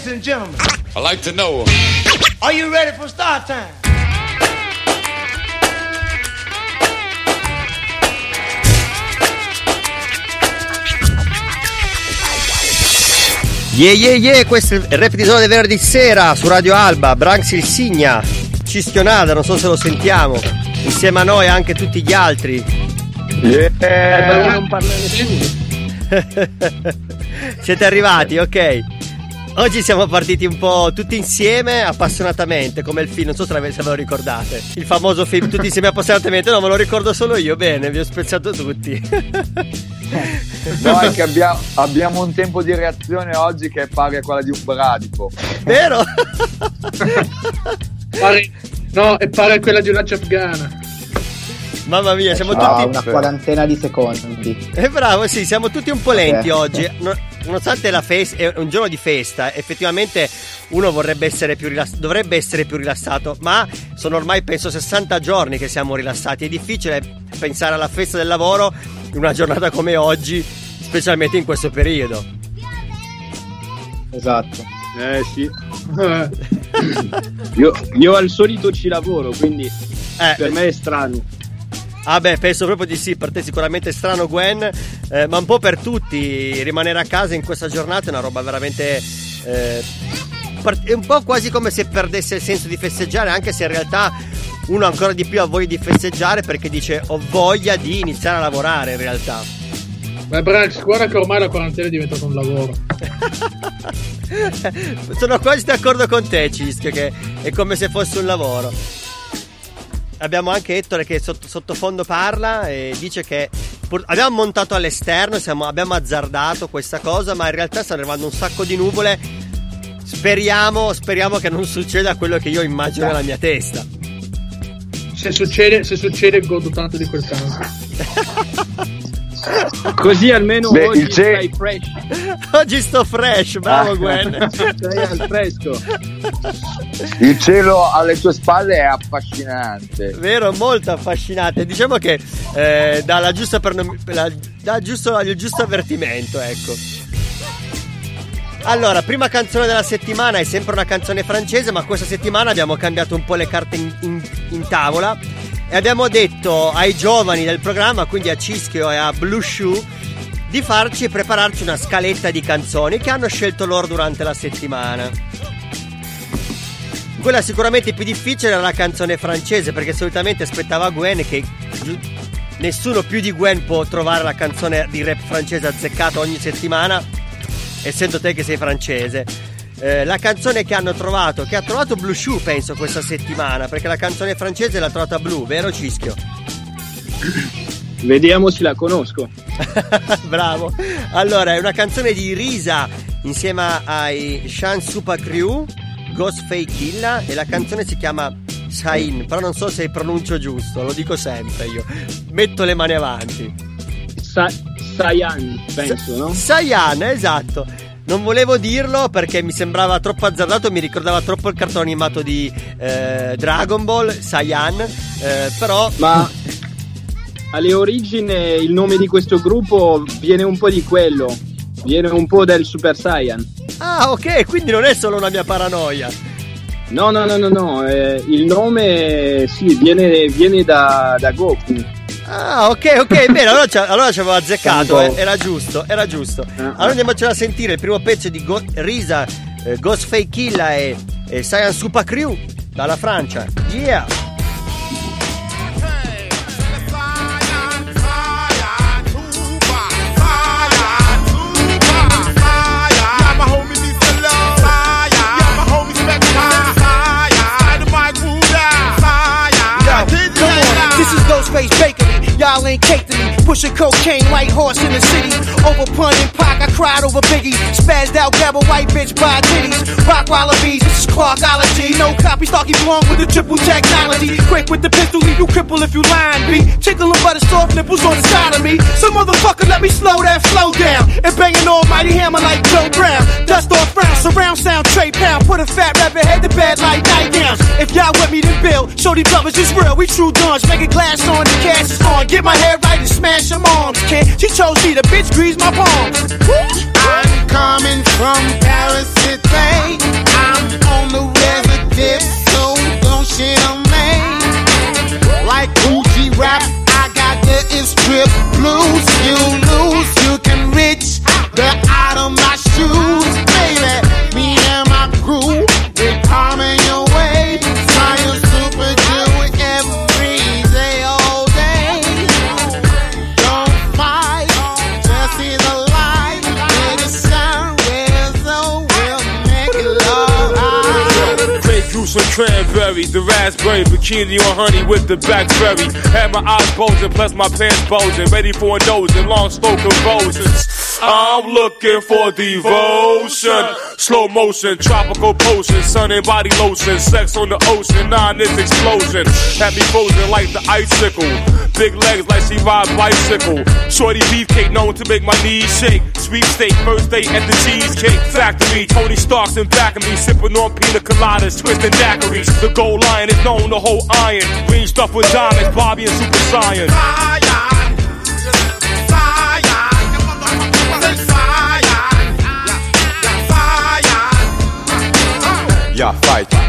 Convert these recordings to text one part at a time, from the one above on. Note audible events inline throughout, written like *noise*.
Ladies and gentlemen, I like to know. are you ready for start time? Yeah yeah yeah, questo è il rap di Zona del venerdì sera su Radio Alba, Branx il Signa, Cischionada, non so se lo sentiamo, insieme a noi anche tutti gli altri. Eh, perché non parla *laughs* nessuno. Siete arrivati, ok. Oggi siamo partiti un po' tutti insieme, appassionatamente, come il film, non so se, ve lo ricordate. Il famoso film Tutti insieme appassionatamente, no, me lo ricordo solo io, bene, vi ho spezzato tutti. *laughs* No, è che abbia- abbiamo un tempo di reazione oggi che è pari a quella di un bradipo. Vero? *laughs* Pare- no, è pare a quella di una afghana. Mamma mia, siamo Ah, tutti... una quarantina di secondi. Eh bravo, sì, siamo tutti un po' lenti Ok. oggi. No- nonostante la festa è un giorno di festa, effettivamente uno vorrebbe essere più rilass- dovrebbe essere più rilassato, ma sono ormai penso 60 giorni che siamo rilassati. È difficile pensare alla festa del lavoro in una giornata come oggi, specialmente in questo periodo. Esatto. Eh sì. Eh, *laughs* Io, io al solito ci lavoro, quindi Eh, per me è strano. Ah beh, penso proprio di sì, per te sicuramente strano Gwen, eh, ma un po' per tutti, rimanere a casa in questa giornata è una roba veramente... eh, è un po' quasi come se perdesse il senso di festeggiare, anche se in realtà uno ancora di più ha voglia di festeggiare perché dice ho voglia di iniziare a lavorare in realtà. Ma Brax, guarda che ormai la quarantena è diventata un lavoro. *laughs* Sono quasi d'accordo con te, Cischio, che è come se fosse un lavoro. Abbiamo anche Ettore che sotto- sottofondo parla e dice che pur- abbiamo montato all'esterno, siamo- abbiamo azzardato questa cosa, ma in realtà stanno arrivando un sacco di nuvole. Speriamo, speriamo che non succeda quello che io immagino nella mia testa. Se succede, se succede godo tanto di quel tanto. *laughs* *laughs* Così almeno Beh, oggi ce- stai fresh, Oggi sto fresh, bravo Ah. Gwen. *laughs* stai al fresco. Il cielo alle tue spalle è affascinante. Vero, molto affascinante. Diciamo che eh, dà la giusta pernom- la- dà giusto, il giusto avvertimento, ecco. Allora, prima canzone della settimana è sempre una canzone francese, ma questa settimana abbiamo cambiato un po' le carte in, in- in tavola e abbiamo detto ai giovani del programma, quindi a Cischio e a Blue Shoe, di farci prepararci una scaletta di canzoni che hanno scelto loro durante la settimana. Quella sicuramente più difficile era la canzone francese perché solitamente aspettava Gwen che nessuno più di Gwen può trovare la canzone di rap francese azzeccata ogni settimana essendo te che sei francese. Eh, la canzone che hanno trovato, che ha trovato Blue Shoe penso questa settimana perché la canzone francese l'ha trovata Blue, vero Cischio? *coughs* Vediamo se la conosco. *laughs* Bravo. Allora, è una canzone di Risa insieme ai Shan Super Crew, Ghostface Killa e la canzone si chiama Sain, però non so se pronuncio giusto, lo dico sempre io. Metto le mani avanti. Sa- Sayan, penso, no? Saiyan, esatto. Non volevo dirlo perché mi sembrava troppo azzardato, mi ricordava troppo il cartone animato di eh, Dragon Ball, Saiyan, eh, però Ma alle origini il nome di questo gruppo viene un po' di quello. Viene un po' del Super Saiyan. Ah, ok, quindi non è solo una mia paranoia. No, no, no, no, no. eh, il nome sì, viene, viene da, da Goku. Ah, ok, ok, bene, allora ci, allora ci avevo azzeccato, eh, era giusto, era giusto. Ah, Allora andiamocela a sentire il primo pezzo di Go- Risa, eh, Ghostface Killa e, e Saiyan Super Crew dalla Francia. Yeah! This is Ghostface Bakery. Y'all ain't cake to me. Pushing cocaine, white horse in the city. Over pun and Pac, I cried over Biggie. Spazzed out, grab a white bitch by titties. Rock wallabies, this is Clarkology. No copy, Starky belong with the triple technology. Quick with the pistol, leave you cripple if you lying. B. Tickle by the soft nipples on the side of me. Some motherfucker let me slow that flow down. And bang an almighty hammer like Joe Brown. Dust off round, surround sound, Trey Pound. Put a fat rabbit head to bed like nightgowns. If y'all with me, then Bill. Show these brothers is real. We true dons. Make a glass on the cash is on. Get my head right and smash her arms, can. She told me the bitch greased my palms. I'm coming from Paris today. I'm on the resident, so don't shit me. Like Gucci rap, I got the strip blues. You lose, you can reach the out of my goose and cranberry, the raspberry, bikini on honey with the blackberry. Had my eyes bulging, plus my pants bulging, ready for a nose long slow convulsions. I'm looking for devotion, slow motion, tropical potion, sun and body lotion, sex on the ocean, nine is explosion. Had me frozen like the icicle, big legs like she ride bicycle. Shorty beefcake known to make my knees shake. Sweet steak, first date at the cheesecake factory. Tony Stark's in back of me, sipping on pina coladas, twisting daiquiris. The gold lion is known to hold iron. Green stuff with diamonds, Bobby and Super Saiyan.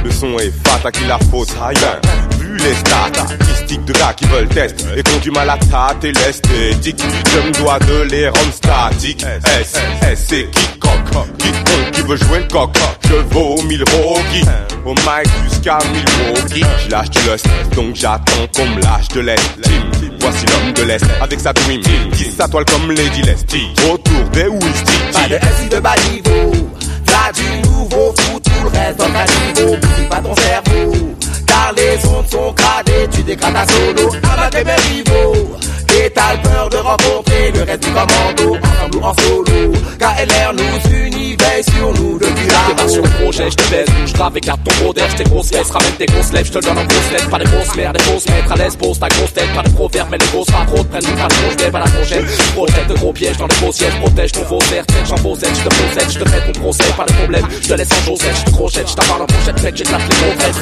Le son est fat, à qui la faute, rien. Vu les statistiques de gars qui veulent test et qu'on du mal à tâter l'esthétique, je me dois de les rendre statiques. S, S, c'est quiconque, quiconque qui veut jouer le coq. Je vaux mille roguis, au mic jusqu'à Milwaukee. Je lâche du lust, donc j'attends qu'on me lâche de l'estime. Voici l'homme de l'Est avec sa team qui s'atoile comme Lady Lestie. Autour des Ouisti. Pas de MC de bas du nouveau tout le reste dans ta niveau, pas ton cerveau, car les ondes sont gradées, tu dégrades ta solo, abattre mes rivaux, t'as le peur de rencontrer le reste du commando, ensemble ou en solo, KLR nous unit, veille sur nous depuis Démarre là sur le projet, je te baise, bouge grave, écarte ton gros d'air, grosses fesses, ramène tes grosses lèvres, je te donne en grosses lettres, pas des grosses mères, des fausses maîtres, à l'aise, pose ta grosse tête, pas de proverbes, mais les grosses pas trop, prennent pas de grosses lèvres à la prochaine, projette de gros pièges dans les beaux sièges, protège ton faux tête, j'en posette, je te possède, je te fais ton procès, pas de problème, je te laisse en chaussette, je te crochette, je t'en parle en pochette, mec, j'éclate les gros traits.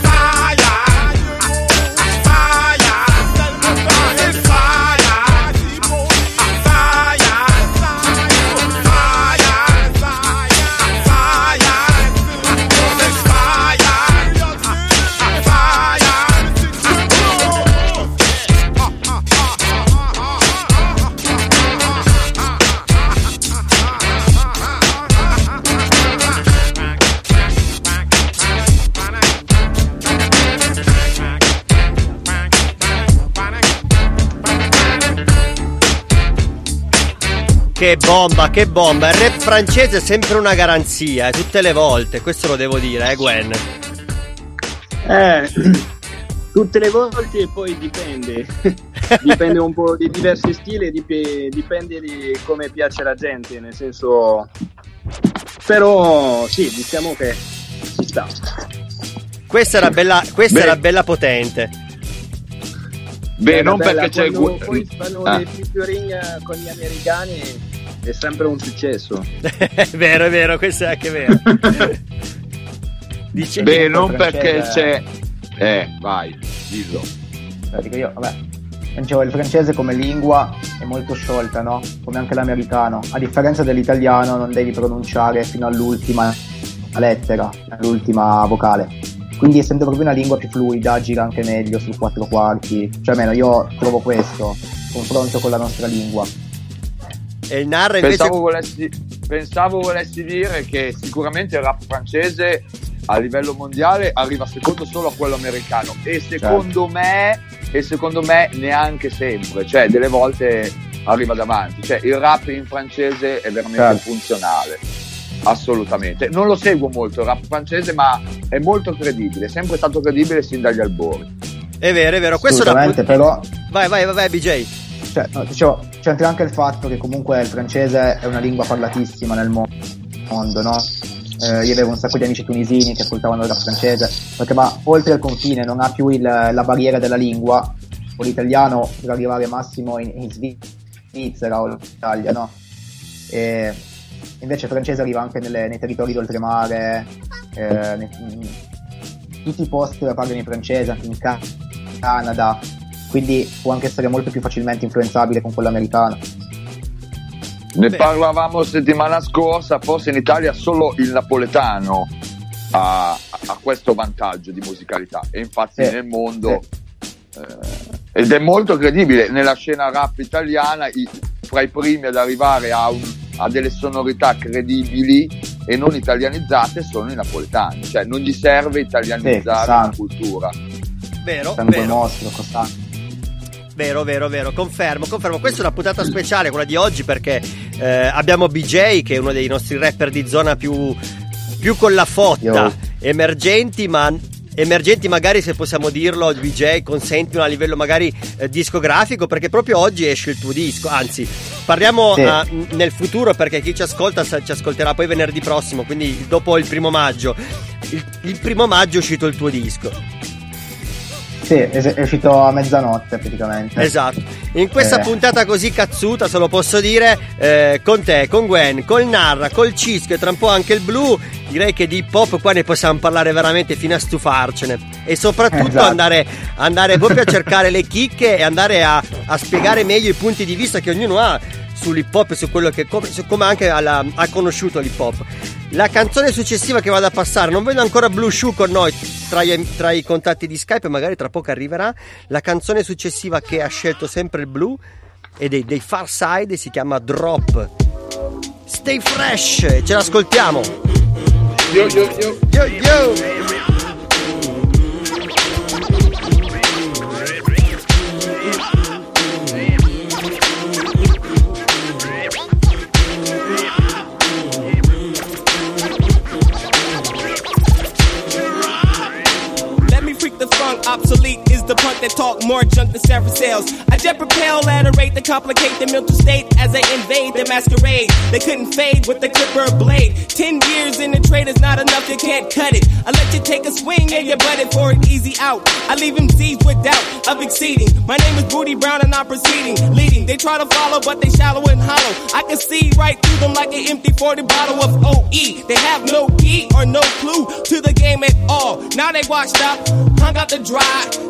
Che bomba, che bomba. Il rap francese è sempre una garanzia, eh, tutte le volte. Questo lo devo dire, eh, Gwen. Eh, *clears throat* tutte le volte e poi dipende. *laughs* dipende un po' di diversi stili, dip- dipende di come piace la gente, nel senso... Però sì, diciamo che ci sta. Questa era bella, questa Beh. era bella potente. Beh, non bella, perché c'è poi fanno Ah. dei featuring con gli americani è sempre un successo. *laughs* è vero, è vero, questo è anche vero. *laughs* Dice, Beh, non perché c'è. Eh, vai, dillo. Cioè, dico io, vabbè. Dicevo, il francese come lingua è molto sciolta, no? Come anche l'americano. A differenza dell'italiano non devi pronunciare fino all'ultima lettera, all'ultima vocale. Quindi essendo proprio una lingua più fluida, gira anche meglio sul quattro quarti. Cioè almeno io trovo questo, confronto con la nostra lingua. E il narra invece... Pensavo volessi, pensavo volessi dire che sicuramente il rap francese a livello mondiale arriva secondo solo a quello americano. E secondo me e secondo me neanche sempre. Cioè delle volte arriva davanti. Cioè il rap in francese è veramente Certo. funzionale. Assolutamente. Non lo seguo molto il rap francese ma è molto credibile. È sempre stato credibile sin dagli albori. È vero, è vero. Questo è una... Però Vai, vai, vai, vai, BJ. Cioè, no, dicevo, c'entra anche il fatto che comunque il francese è una lingua parlatissima nel mo- mondo, no? Eh, io avevo un sacco di amici tunisini che ascoltavano il francese, perché ma oltre il confine non ha più il- la barriera della lingua, o l'italiano per arrivare massimo in, in Svizzera o in Italia, no? E invece il francese arriva anche nelle- nei territori d'oltremare, eh, nei- in tutti i posti dove parlano in francese, anche in Ca- Canada, quindi può anche essere molto più facilmente influenzabile con quello americano. Ne Beh. parlavamo settimana scorsa, forse in Italia solo il napoletano ha, ha questo vantaggio di musicalità e infatti Sì, nel mondo eh, ed è molto credibile nella scena rap italiana i- fra i primi ad arrivare a, un- a delle sonorità credibili e non italianizzate sono i napoletani, cioè non gli serve italianizzare Sì, la sangue. cultura. Vero, Sangue vero. mostro, costante. Vero, vero, vero, confermo, confermo. Questa è una puntata speciale, quella di oggi, perché eh, abbiamo BJ, che è uno dei nostri rapper di zona più, più con la fotta, Yo. emergenti, ma emergenti magari se possiamo dirlo, BJ, consentino a livello magari eh, discografico, perché proprio oggi esce il tuo disco, anzi, parliamo Sì. n- nel futuro, perché chi ci ascolta ci ascolterà poi venerdì prossimo, quindi dopo il primo maggio. Il, il primo maggio è uscito il tuo disco. Sì, è uscito a mezzanotte praticamente. Esatto. In questa Eh. puntata così cazzuta, se lo posso dire, eh, con te, con Gwen, col Narra, col Cisco e tra un po' anche il Blu, direi che di hip hop qua ne possiamo parlare veramente fino a stufarcene. E soprattutto Esatto. andare, andare proprio a cercare le chicche e andare a, a spiegare meglio i punti di vista che ognuno ha sull'hip hop e su quello che come, su come anche alla- ha conosciuto l'hip hop. La canzone successiva che vado a passare, non vedo ancora Blue Shoe con noi tra i, tra i contatti di Skype, magari tra poco arriverà. La canzone successiva che ha scelto sempre il Blue è dei, dei Far Side, si chiama Drop. Stay fresh, ce l'ascoltiamo. Yo, yo, yo. Yo yo! obsolete the punk that talk more junk than Sarah sales. I jet propel at a rate to complicate the mental state as I invade the masquerade. They couldn't fade with the clipper blade. Ten years in the trade is not enough, you can't cut it. I let you take a swing and you butt it for an easy out. I leave him seized with doubt of exceeding. My name is Booty Brown and I'm proceeding, leading. They try to follow, but they shallow and hollow. I can see right through them like an empty 40 bottle of OE. They have no key or no clue to the game at all. Now they washed up, hung out to dry,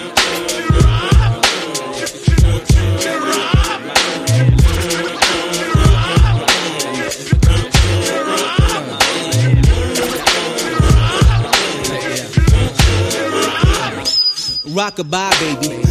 Rockabye, baby.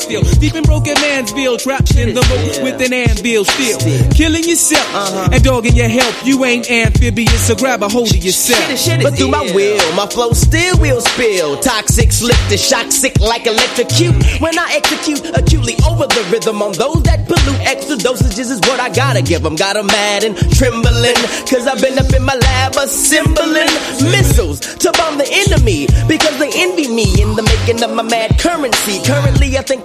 standstill. Deep in broken mansville, trapped in the moat with an anvil still. Killing yourself and dogging your help. You ain't amphibious, so grab a hold of yourself. But through my will, my flow still will spill. Toxic, slip the shock, sick like electrocute. When I execute acutely over the rhythm on those that pollute, extra dosages is what I gotta give them. Got 'em mad and trembling, cause I've been up in my lab assembling missiles to bomb the enemy. Because they envy me in the making of my mad currency. Currently, I think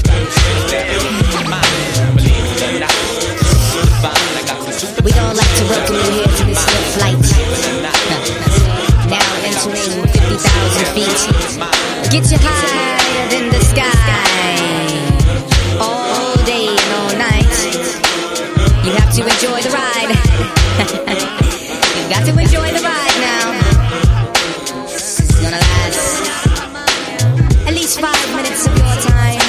50,000 feet. Get you higher than the sky. All day and all night. You have to enjoy the ride. *laughs* you got to enjoy the ride now. Is gonna last at least five minutes of your time.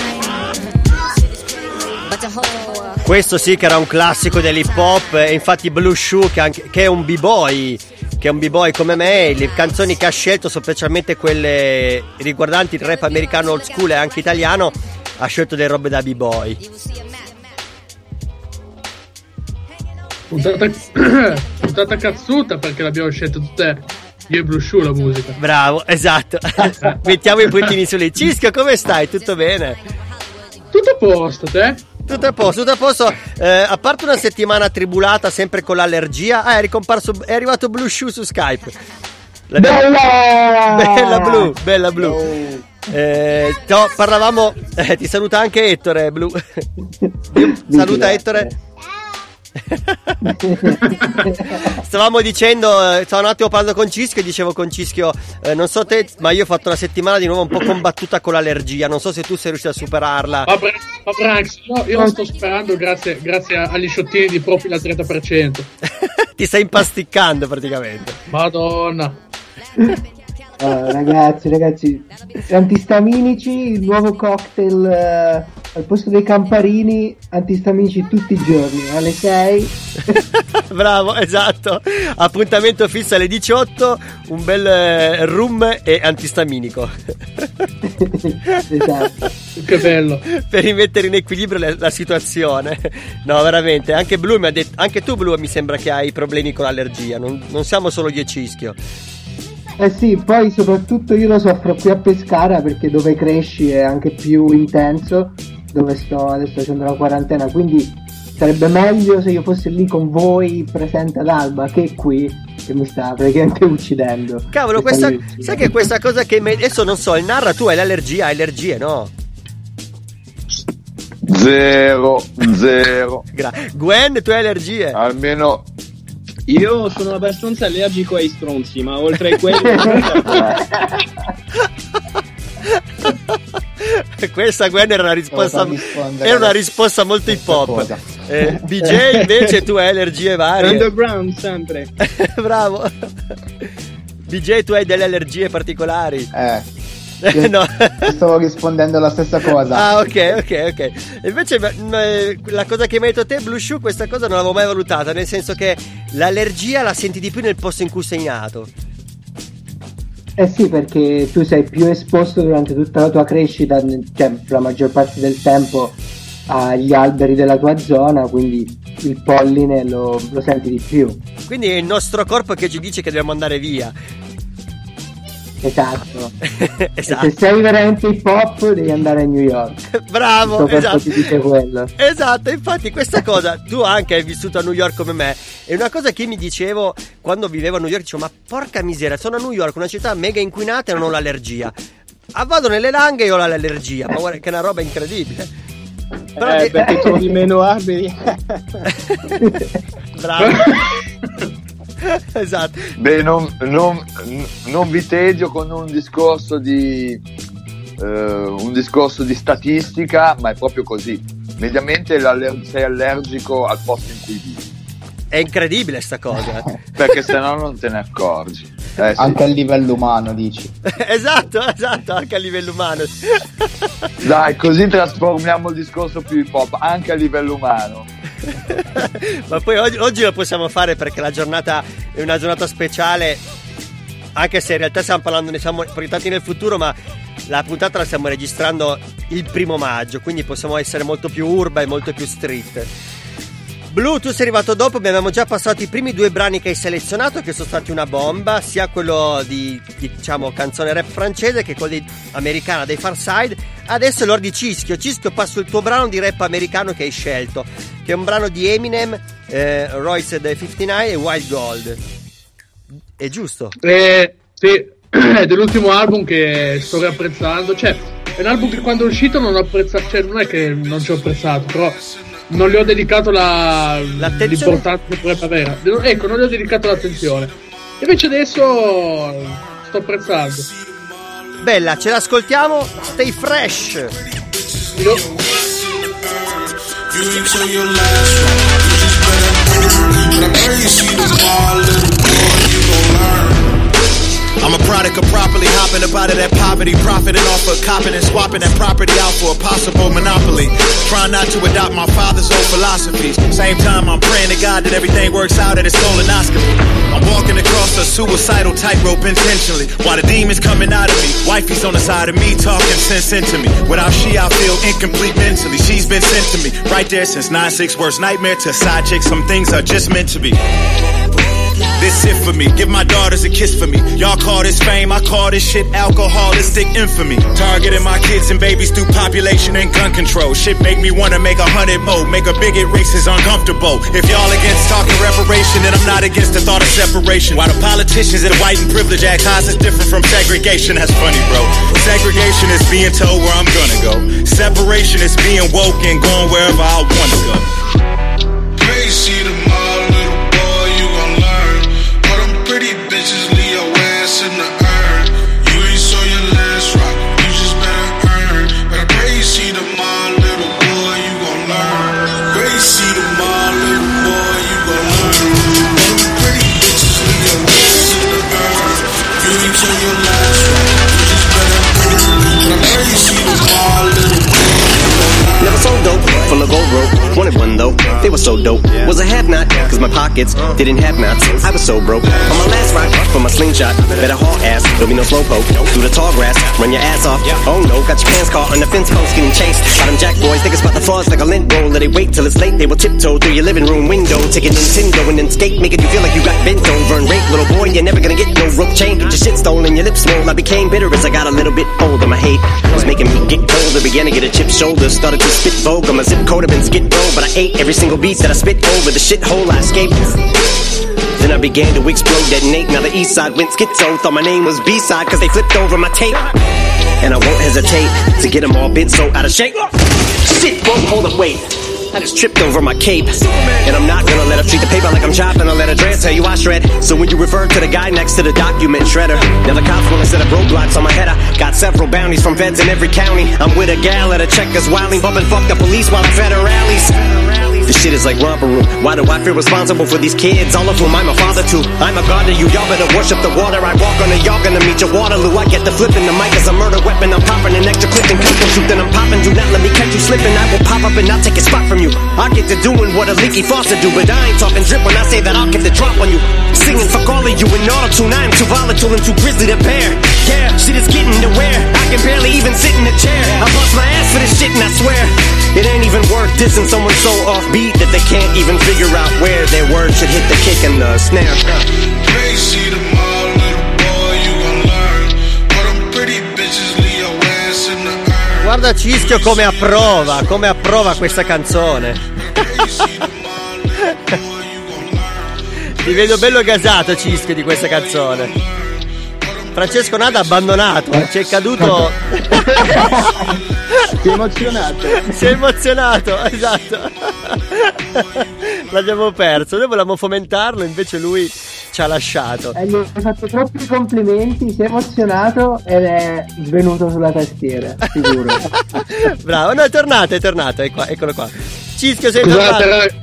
But the whole. Questo sì che era un classico dell'hip hop, infatti Blue Shoe che, anche- che è un b-boy, che è un b-boy come me, le canzoni che ha scelto specialmente quelle riguardanti il rap americano old school e anche italiano, ha scelto delle robe da b-boy. Puntata, *coughs* puntata cazzuta perché l'abbiamo scelto tutte io e Blue la musica. Bravo, esatto. *laughs* Mettiamo i puntini sulle Cischio, come stai? Tutto bene? Tutto a posto, te? Tutto a posto, tutto a posto. Eh, a parte una settimana tribulata sempre con l'allergia, ah, è ricomparso, è arrivato Blue Shoe su Skype. Bella! Bella blu, bella blu. Eh, no, parlavamo, eh, ti saluta anche Ettore, blu. Saluta Ettore. *laughs* Stavamo dicendo, eh, stavo un attimo parlando con Cischio e dicevo con Cischio, eh, non so te, ma io ho fatto una settimana di nuovo un po' combattuta con l'allergia, non so se tu sei riuscito a superarla. Ma, Bra- ma Branks, no, io lo sto sperando grazie, grazie agli sciottini di profilo al 30%. Ti stai impasticcando praticamente. Madonna. *laughs* Ah, ragazzi, ragazzi, antistaminici, il nuovo cocktail eh, al posto dei camparini, antistaminici tutti i giorni, alle 6. *laughs* Bravo, esatto. Appuntamento fisso alle 18, un bel eh, rum e antistaminico. *laughs* esatto. Che bello. per rimettere in equilibrio la, la situazione. No, veramente, anche Blu mi ha detto, anche tu Blu mi sembra che hai problemi con l'allergia, non, non siamo solo io e Cischio. Eh sì, poi soprattutto io lo soffro qui a Pescara perché dove cresci è anche più intenso, dove sto adesso facendo la quarantena, quindi sarebbe meglio se io fossi lì con voi presente ad Alba che qui che mi sta praticamente *laughs* uccidendo. Cavolo, questa, uccidendo. sai che questa cosa che mi- adesso non so, il narra tu hai l'allergia, hai allergie, no? Zero, zero. *laughs* Gra- Gwen, tu hai allergie? Almeno Io sono abbastanza allergico ai stronzi, ma oltre a quello... *laughs* Questa Gwen era una risposta, era una risposta molto hip hop. Eh, BJ invece tu hai allergie varie. Underground sempre. *laughs* Bravo. BJ tu hai delle allergie particolari. Eh, *laughs* no. stavo rispondendo la stessa cosa. Ah, ok, ok, ok. Invece m- eh, la cosa che mi hai detto te, Blue Shoe, questa cosa non l'avevo mai valutata, nel senso che l'allergia la senti di più nel posto in cui sei nato. Eh sì, perché tu sei più esposto durante tutta la tua crescita, cioè la maggior parte del tempo agli alberi della tua zona, quindi il polline lo, lo senti di più. Quindi è il nostro corpo che ci dice che dobbiamo andare via. Esatto. *laughs* esatto. Se sei veramente hip hop devi andare a New York. *laughs* Bravo, esatto. ti dice quello. Esatto, infatti questa cosa tu anche hai vissuto a New York come me. È una cosa che mi dicevo quando vivevo a New York, dicevo ma porca miseria, sono a New York, una città mega inquinata e non ho l'allergia. Ah, vado nelle langhe e ho l'allergia, ma guarda che è una roba incredibile. Però Eh, ti- perché trovi meno alberi. *laughs* Bravo. *laughs* esatto. Beh, non, non- non vi tedio con un discorso di eh, un discorso di statistica, ma è proprio così. Mediamente sei allergico al posto in cui vivi, È incredibile sta cosa. *laughs* perché se no non te ne accorgi. Eh, sì. Anche a livello umano, dici. *laughs* esatto, esatto, anche a livello umano. *laughs* Dai, così trasformiamo il discorso più hip hop anche a livello umano. Ma poi oggi, oggi lo possiamo fare perché la giornata è una giornata speciale. Anche se in realtà stiamo parlando, ne siamo proiettati nel futuro, ma la puntata la stiamo registrando il primo maggio, quindi possiamo essere molto più urba e molto più street. Blue, tu sei arrivato dopo, abbiamo già passato i primi due brani che hai selezionato, che sono stati una bomba, sia quello di, di, diciamo, canzone rap francese che quello di, americana dei Far Side. Adesso è l'ora di Cischio. Cischio, passo il tuo brano di rap americano che hai scelto, che è un brano di Eminem, eh, Royce the 59 e Wild Gold. È giusto? Eh, sì, *clears throat* è dell'ultimo album che sto riapprezzando. Cioè, è un album che quando è uscito non ho apprezzato. Cioè, non è che non ci ho apprezzato, però non gli ho dedicato la, l'importanza che potrebbe avere. Ecco, non gli ho dedicato l'attenzione. Invece adesso sto apprezzando. Bella, ce l'ascoltiamo. Stay fresh. You ain't tell your last one. You I'm a product erotica properly, hopping up out of that poverty, profiting off of copping and swapping that property out for a possible monopoly. Trying not to adopt my father's old philosophies. Same time, I'm praying to God that everything works out at his colonoscopy. I'm walking across a suicidal tightrope intentionally, while the demons coming out of me. Wifey's on the side of me, talking sense into me. Without she, I feel incomplete mentally. She's been sent to me, right there since 9-6, worst nightmare to side chick. Some things are just meant to be. This it for me. Give my daughters a kiss for me. Y'all call this fame, I call this shit alcoholistic infamy. Targeting my kids and babies through population and gun control. Shit make me wanna make a hundred more. Make a bigot racist uncomfortable. If y'all against talking reparation, then I'm not against the thought of separation. While the politicians and white and privilege act high is different from segregation. That's funny, bro. Segregation is being told where I'm gonna go. Separation is being woke and going wherever I wanna go. Crazy tomorrow, full of gold rope. One though, they were so dope. Was a have not, cause my pockets didn't have knots. I was so broke. On my last rock, for my slingshot, better haul ass, there'll be no slow poke. Through the tall grass, run your ass off. Oh no, got your pants caught on the fence post getting chased. Got them jack boys, think it's about the flaws like a lint roller. They wait till it's late, they will tiptoe through your living room window. Take a Nintendo and then skate, making you feel like you got bent over and raped. Little boy, you're never gonna get no rope chain. Get your shit stolen, your lips swole. I became bitter as I got a little bit older. My hate was making me get colder. Began to get a chip shoulder, started to spit vogue. My zip code have been skid row, I ate every single beat that I spit over. The shithole I escaped. Then I began to explode, detonate. Now the east side went schizo. Thought my name was B-side, cause they flipped over my tape. And I won't hesitate to get them all bent so out of shape. Shit, whoa, hold up, wait. I just tripped over my cape. And I'm not gonna let her treat the paper like I'm chopping. I'll let her tell you I shred. So when you refer to the guy next to the document shredder, now the cops wanna set up roadblocks on my head. I got several bounties from feds in every county. I'm with a gal at a checkers wilding, bumping fuck the police while I'm at her rallies. This shit is like room. Why do I feel responsible for these kids? All of whom I'm a father to. I'm a god to you. Y'all better worship the water. I walk on it. Y'all gonna meet your Waterloo. I get the flipping. The mic is a murder weapon. I'm popping an extra clip and cut the truth. And I'm popping. Do not let me catch you slipping. I will pop up and I'll take a spot from you. I get to doing what a leaky faucet do. But I ain't talking drip when I say that I'll get the drop on you. Singing fuck all of you in auto tune. I am too volatile and too grizzly to bear. Yeah, shit is getting to wear. I can barely even sit in a chair. I bust my ass for this shit and I swear it ain't even worth dissing someone so offbeat that they can't even figure out where their words should hit the kick and the snare. Crazy tomorrow, little boy, you gon' learn. All them pretty bitches leave your ass in the urn. Guarda Cischio come approva, come approva questa canzone. Ti vedo bello gasato Cischio di questa canzone. Francesco Nada ha abbandonato, ci è caduto. *laughs* Si è emozionato. Si è emozionato, esatto. L'abbiamo perso. Noi volevamo fomentarlo, invece lui ci ha lasciato. Eh, gli ho fatto troppi complimenti, si è emozionato ed è svenuto sulla tastiera, sicuro. *laughs* Bravo, no, è tornato, è tornato, è qua, eccolo qua. Cischio, sei Scusate, tornato.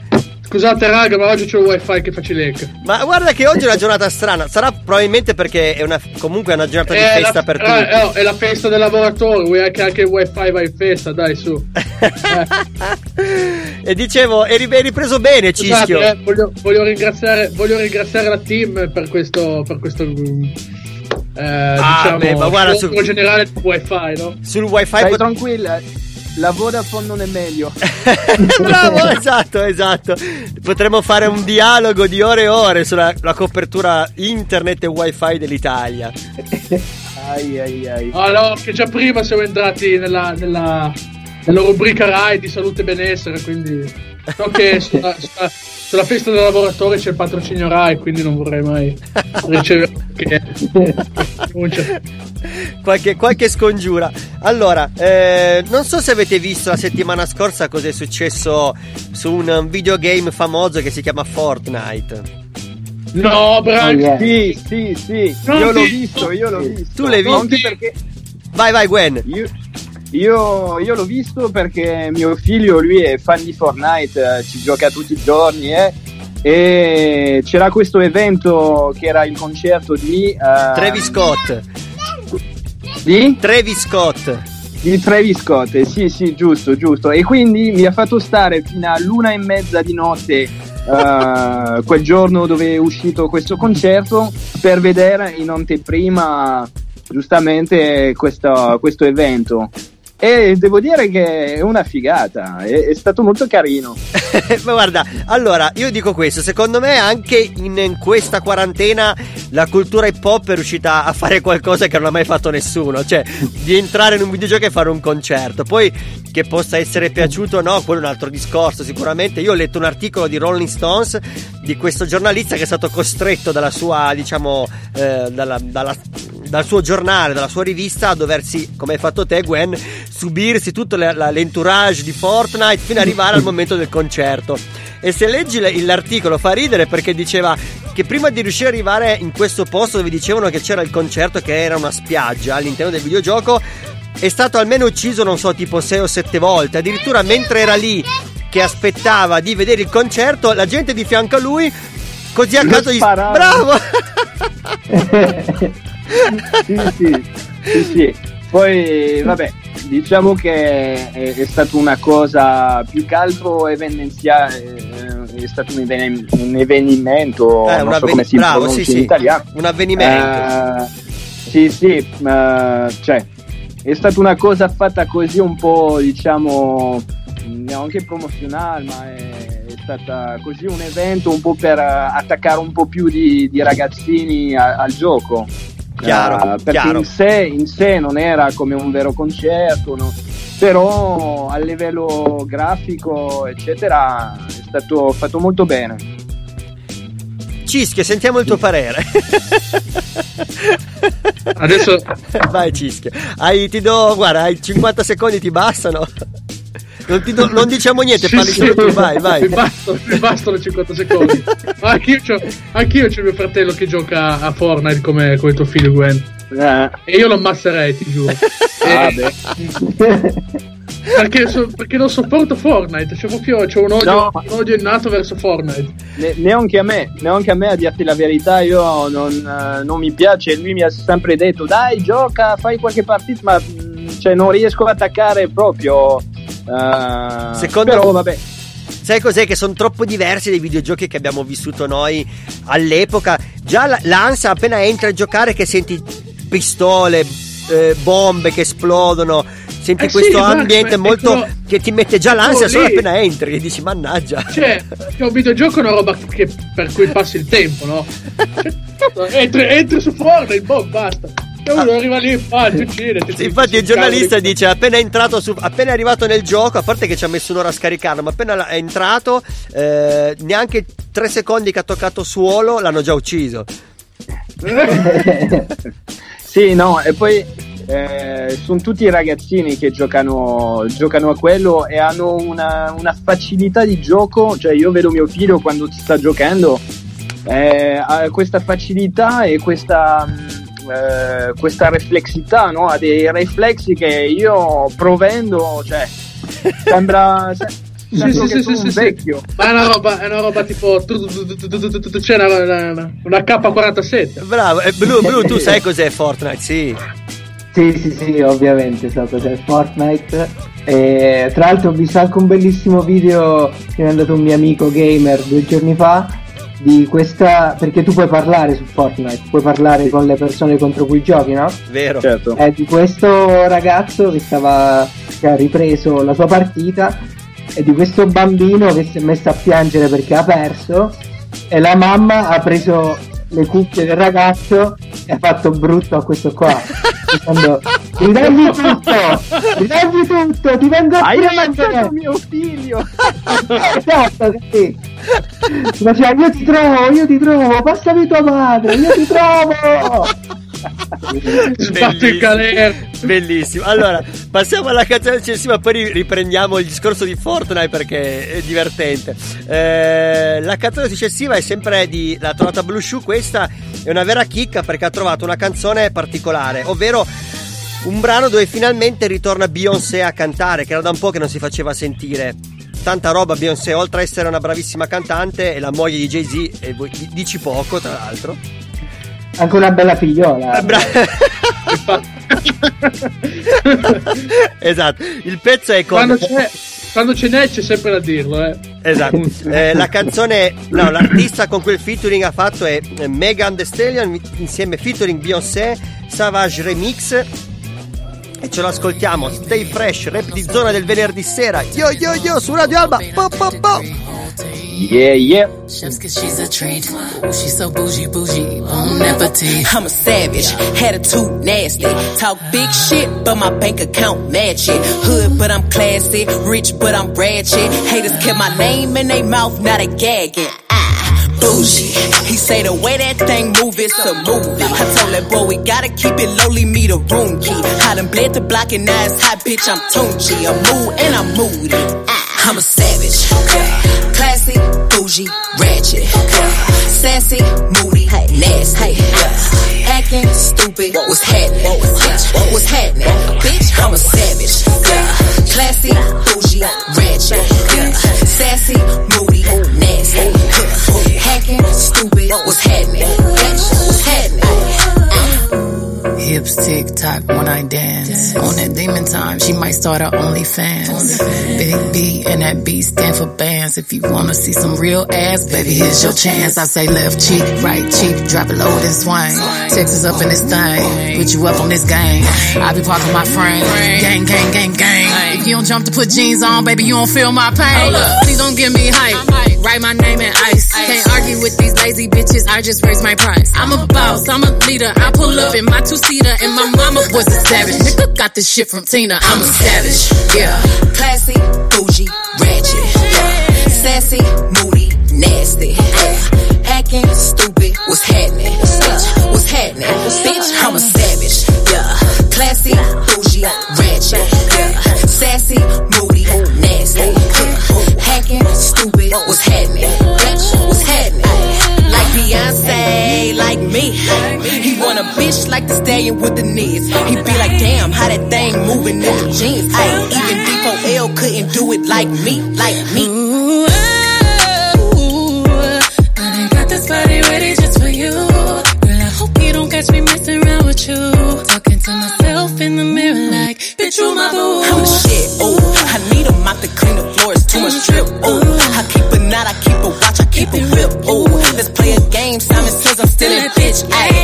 Scusate, raga, ma oggi c'è il wifi che fa cilecca. Ma guarda che oggi è una giornata strana. Sarà probabilmente perché è una, comunque è una giornata di È festa la, per eh, tutti. no, è la festa del lavoratore, vuoi che anche il wifi va in festa, dai su. *laughs* E dicevo, eri, eri preso bene, Scusate, Cischio. eh, voglio, voglio ringraziare, voglio ringraziare la team per questo, per questo eh, diciamo, beh, ma guarda, scontro su- generale wifi, no? Sul wifi Stai pot- tranquilla, la Vodafone non è meglio. *laughs* Bravo, esatto, esatto. Potremmo fare un dialogo di ore e ore sulla la copertura internet e wifi dell'Italia. Ai ai ai. Ah no, che già prima siamo entrati nella, nella, nella rubrica Rai di salute e benessere, quindi so che sulla, sulla- sulla festa del lavoratore c'è il patrocinio Rai, quindi non vorrei mai ricevere. Qualche, qualche scongiura. Allora, eh, non so se avete visto la settimana scorsa cosa è successo su un videogame famoso che si chiama Fortnite. No, Bran, Sì, sì, sì, Non io l'ho visto, io l'ho visto. Tu l'hai visto? Anche perché Vai, vai, Gwen. io, io, io l'ho visto perché mio figlio, lui è fan di Fortnite, eh, ci gioca tutti i giorni, eh. e c'era questo evento che era il concerto di... eh, Travis Scott. Di? Travis Scott. Di Travis Scott, eh, sì sì, giusto, giusto. E quindi mi ha fatto stare fino all'una e mezza di notte eh, *laughs* quel giorno dove è uscito questo concerto per vedere in anteprima giustamente questo, questo evento. E devo dire che è una figata, è, è stato molto carino. *laughs* Ma guarda, allora io dico questo: secondo me anche in, in questa quarantena la cultura hip hop è riuscita a fare qualcosa che non ha mai fatto nessuno, cioè di entrare in un videogioco e fare un concerto. Poi che possa essere piaciuto o no, quello è un altro discorso. Sicuramente io ho letto un articolo di Rolling Stones di questo giornalista che è stato costretto dalla sua, diciamo, eh, dalla, dalla, dal suo giornale, dalla sua rivista a doversi, come hai fatto te, Gwen, subirsi tutto la- la- l'entourage di Fortnite fino ad arrivare al momento del concerto. E se leggi le- l'articolo fa ridere perché diceva che prima di riuscire ad arrivare in questo posto dove dicevano che c'era il concerto, che era una spiaggia all'interno del videogioco, è stato almeno ucciso, non so, tipo 6 o 7 volte. Addirittura mentre era lì che aspettava di vedere il concerto, la gente di fianco a lui, così a caso gli sparava. Bravo! *laughs* *laughs* sì, sì, sì, sì. Poi, vabbè, diciamo che è, è stata una cosa più che altro evidenziale, eh, è stato un, even- un avvenimento, Eh, non un so avven- come si bravo, pronuncia sì, in sì. italiano. Un avvenimento. Eh, sì, sì, ma, cioè, è stata una cosa fatta così un po', diciamo, neanche promozionale, ma è, è stata così un evento un po' per eh, attaccare un po' più di, di ragazzini a- al gioco. Chiaro, Eh, perché chiaro. In, sé, in sé non era come un vero concerto, no? però a livello grafico, eccetera, è stato fatto molto bene. Cischio, sentiamo il tuo parere. Adesso *laughs* vai Cischio. Hai, ti do, guarda, hai 50 secondi, ti bastano. Non, ti non diciamo niente, Sì, parli sì. solo tu, vai, vai. Mi bastano, mi bastano 50 secondi. Ma Anch'io c'ho, anch'io c'ho mio fratello che gioca a Fortnite come, come tuo figlio Gwen. E io lo ammazserei, ti giuro. Ah, E- *laughs* perché, so- perché non sopporto Fortnite. C'è proprio c'è un, odio, No. un odio innato verso Fortnite. Ne- neanche a me, neanche a me a dirti la verità, io non, eh, non mi piace, lui mi ha sempre detto dai gioca, fai qualche partita, ma mm, cioè, non riesco ad attaccare proprio. Eh, Secondo però vabbè. Sai cos'è? Che sono troppo diversi dai videogiochi che abbiamo vissuto noi all'epoca. Già la- l'ansia appena entri a giocare che senti pistole, eh, bombe che esplodono. Senti Eh sì, questo Max, ambiente ma- molto ecco- che ti mette già l'ansia solo lì. appena entri e dici mannaggia. Cioè, che un videogioco è una roba che- per cui passi il tempo, no? *laughs* Cioè, entri, entri su Fortnite, boh, basta. E uno arriva lì, fa, ti uccide. ti- Sì, infatti il giornalista dice appena è entrato su, appena è arrivato nel gioco, a parte che ci ha messo un'ora a scaricarlo, ma appena è entrato, eh, neanche tre secondi che ha toccato suolo l'hanno già ucciso. *laughs* Sì, no, e poi eh, sono tutti ragazzini che giocano, giocano a quello e hanno una, una facilità di gioco, cioè io vedo mio figlio quando ci sta giocando, eh, ha questa facilità e questa, mh, eh, questa reflexità, no? ha dei riflessi che io provendo, cioè, sembra... *laughs* Se- sì, sì, sì, sì, sì, vecchio. Ma è una roba, è una roba tipo. C'è una, una, una K47. Bravo, e blu, blu, tu sai cos'è Fortnite? Sì. Sì, sì, sì, ovviamente esatto, so cos'è Fortnite. E, tra l'altro ho visto anche un bellissimo video che mi è andato un mio amico gamer due giorni fa di questa perché tu puoi parlare su Fortnite, puoi parlare con le persone contro cui giochi, no? Vero. Certo. È di questo ragazzo che stava che ha ripreso la sua partita e di questo bambino che si è messo a piangere perché ha perso e la mamma ha preso le cuffie del ragazzo e ha fatto brutto a questo qua dicendo ridagli tutto ridagli tutto ti vengo a Hai prendere mio figlio! esatto sì. Faceva, io ti trovo io ti trovo passami tua madre io ti trovo Galera. Bellissimo. Allora, passiamo alla canzone successiva, poi ri- riprendiamo il discorso di Fortnite perché è divertente. Eh, la canzone successiva è sempre di La trovata Blue Shoe. Questa è una vera chicca perché ha trovato una canzone particolare, ovvero un brano dove finalmente ritorna Beyoncé a cantare, che era da un po' che non si faceva sentire. tanta roba Beyoncé, oltre a essere una bravissima cantante, è la moglie di Jay-Z e dici poco tra l'altro. Anche una bella figliola. *laughs* esatto, il pezzo è con... Quando c'è, quando ce n'è c'è sempre da dirlo, eh. Esatto, *laughs* eh, la canzone, no, l'artista con quel featuring ha fatto è Megan Thee Stallion insieme featuring Beyoncé, Savage Remix e ce l'ascoltiamo, Stay Fresh, rap di zona del venerdì sera, yo yo yo su Radio Alba, po po po. Yeah, yeah. Just cause she's a treat. Ooh, she's so bougie, bougie, bon appetit. I'm a savage, attitude nasty. Talk big shit, but my bank account match it. Hood, but I'm classy. Rich, but I'm ratchet. Haters kept my name in their mouth, now they gagging. Bougie. He say the way that thing move, it's a movie. I told that boy we gotta keep it lowly, me the room key. I done bled the block and now it's hot, bitch, I'm Tunchi. I'm mood and I'm moody. Ah, I'm a savage. Classy, bougie, ratchet. Sassy, moody, nasty. Acting stupid, what's happening? Bitch, what's happening? Bitch, I'm a savage. Classy, bougie, ratchet. Sassy, moody, nasty. Hacking, stupid, what's happening? Bitch, what's happening? Hips tick tock when I dance. On that demon time, she might start her OnlyFans. Big B and that B stand for bands. If you wanna see some real ass, baby, here's your chance. I say left cheek, right cheek, drop it low and swing. Texas up in this thing, put you up on this game. I be parking my frame, gang, gang, gang, gang. If you don't jump to put jeans on, baby, you don't feel my pain. Please don't give me hype. Write my name in ice. Can't argue with these lazy bitches. I just raise my price. I'm a boss. I'm a leader. I pull up in my two and my mama was a savage. Nigga got this shit from Tina. I'm a savage. Yeah. Classy, bougie, ratchet. Yeah. Sassy, moody, nasty. Yeah. Acting stupid. What's happening? Bitch, what's happening? Bitch, I'm a savage. Yeah. Classy, bougie, ratchet. Yeah. Sassy, moody, nasty. Yeah. Hacking, stupid. What's happening? Bitch, what's happening? Like like me. He want a bitch like the stallion with the knees. He be like, damn, how that thing moving in the jeans. Ay, even D4L couldn't do it like me, like me. I got this body ready just for you. Girl, I hope you don't catch me messing around with you. Talking to myself in the mirror like, bitch, you my boo. I'm the shit, ooh. I need a mop to clean the floors, too much drip, ooh. I keep a knot, I keep a watch, I keep a whip, ooh. Let's bitch, ayy.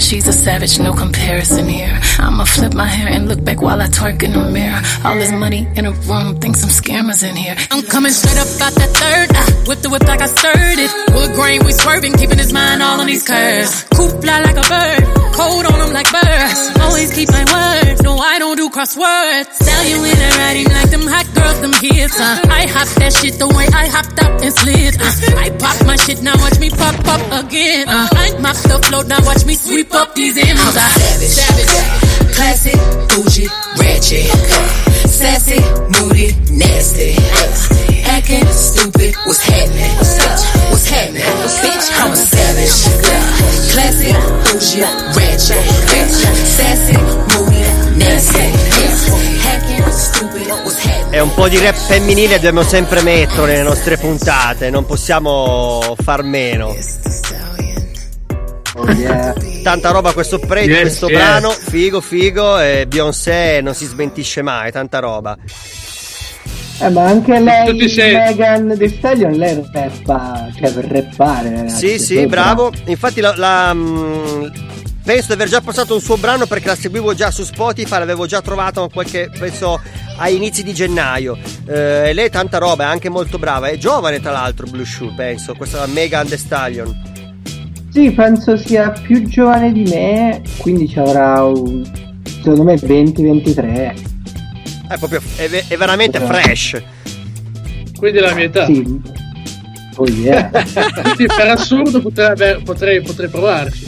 She's a savage, no comparison here. I'ma flip my hair and look back while I twerk in the mirror. All this money in a room, think some scammers in here. I'm coming straight up out that third. Ah, whip the whip like I stirred it. Wood grain, we swerving, keeping his mind all on these curves. Coop fly like a bird, cold on him like birds. Always keep my word, no I don't do crosswords. Sell you in a writing like them hot girls, them hits. Uh. I hop that shit the way I hopped up and slid. Uh. I pop my shit, now watch me pop up again. Uh. I mop the float, now watch me sweep up these M's. Uh. savage, savage, classy, bougie, ratchet, sassy, moody, nasty, acting stupid. What's happening? Bitch, what's happening? Bitch, I'm a savage, classy, bougie, ratchet, sassy, moody, nasty, acting stupid. What's happening? È un po' di rap femminile dobbiamo sempre mettere nelle nostre puntate, non possiamo far meno. Oh, yeah. Tanta roba questo pre Yes, questo yes. brano, figo figo e Beyoncé non si smentisce mai, tanta roba. Eh, ma anche lei, sei- Megan Thee Stallion, lei rappa, cioè per rappare, ragazzi. Sì, sì, poi bravo. Infatti la, la, mm, penso di aver già passato un suo brano perché la seguivo già su Spotify, l'avevo già trovato qualche, penso ai inizi di gennaio. Eh, lei è tanta roba, è anche molto brava. È giovane tra l'altro Blue Shoe, penso, questa Megan Thee Stallion. Sì, penso sia più giovane di me, quindi ci avrà un, secondo me 20-23. È proprio è, è veramente Brava. fresh. Quindi la mia età. Sì. Oh yeah. *laughs* Quindi per assurdo potrei, potrei, potrei provarci.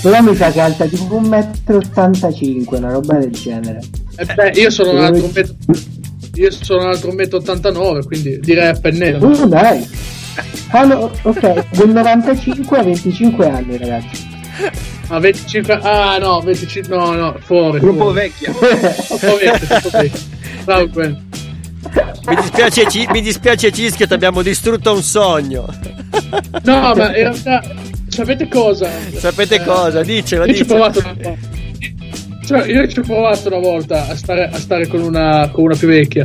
Però mi sa che è alta tipo 1,85 m, una roba del genere. Eh beh, io sono un altro metro, io sono un altro metro 89, quindi direi a pennello. Oh, dai. Ah, no, ok, del 95 a 25 anni, ragazzi. *laughs* Ah, 25 Ah, no, 25 No, no, fuori. Gruppo fuori. vecchia. Gruppo. Bravo, Gwen. Mi dispiace, Ci- mi dispiace Cischio, ti abbiamo distrutto un sogno. No, ma in realtà sapete cosa? Sapete cosa? Dicelo, Io ci ho dicelo. provato una volta. Cioè, io ci ho provato una volta a stare, a stare con, una, con una più vecchia.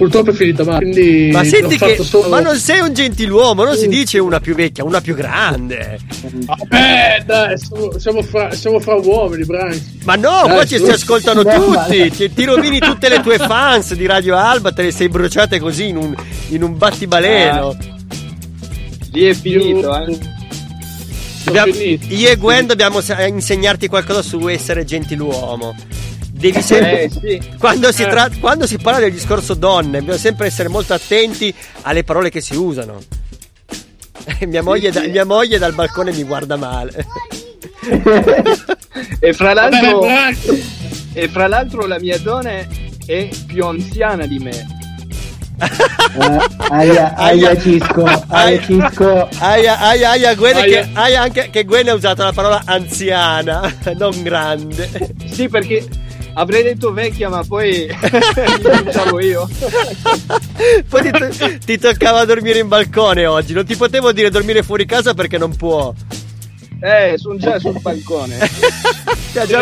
Purtroppo è finita male. Quindi Ma senti che. solo... Ma non sei un gentiluomo, non si dice una più vecchia, una più grande. Vabbè, dai, siamo, siamo fra, siamo fra uomini, Brian. Ma no, Dai, qua ci si ascoltano No, tutti. Ti, ti rovini tutte le tue fans di Radio Alba, te le sei bruciate così in un, in un battibaleno. Lì è finito, eh. Dobbiamo- io e Gwen dobbiamo insegnarti qualcosa su essere gentiluomo. Devi sempre. Eh, sì. quando, si Eh. tra- quando si parla del discorso donne, bisogna sempre essere molto attenti alle parole che si usano. Eh, Mia moglie, da- mia moglie dal balcone mi guarda male. *laughs* E fra l'altro, e fra l'altro la mia donna è più anziana di me. Eh, aia, *laughs* aia Cisco, aia Cisco. Aia, aia, aia, Gwen, Aia. Che, aia anche che Gwen ha usato la parola anziana, *laughs* non grande. Sì, perché avrei detto vecchia, ma poi *laughs* mi pensavo io. Poi ti, to- ti toccava dormire in balcone oggi, non ti potevo dire dormire fuori casa perché non può. Eh, sono già sul balcone. *laughs* Ti ha già,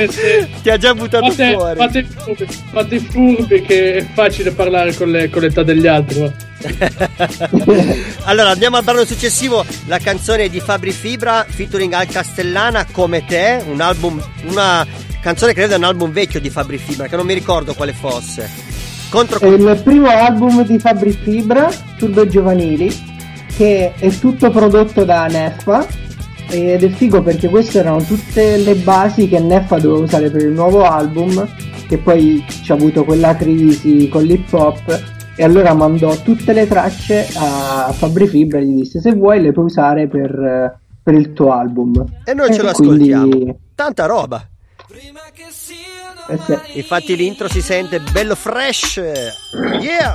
ti ha già buttato Fate, fuori. fate, i furbi, fate i furbi che è facile parlare con, le- con l'età degli altri. *laughs* Allora andiamo al brano successivo, la canzone di Fabri Fibra featuring Al Castellana come te, un album, una canzone che credo è un album vecchio di Fabri Fibra, che non mi ricordo quale fosse. Contro È il primo album di Fabri Fibra, Turbo Giovanili, che è tutto prodotto da Neffa ed è figo perché queste erano tutte le basi che Neffa doveva usare per il nuovo album, che poi ci ha avuto quella crisi con l'hip hop e allora mandò tutte le tracce a Fabri Fibra e gli disse se vuoi le puoi usare per, eh, per il tuo album. E noi ce lo quindi-. Tanta roba. Eh. Infatti l'intro si sente bello fresh. Yeah!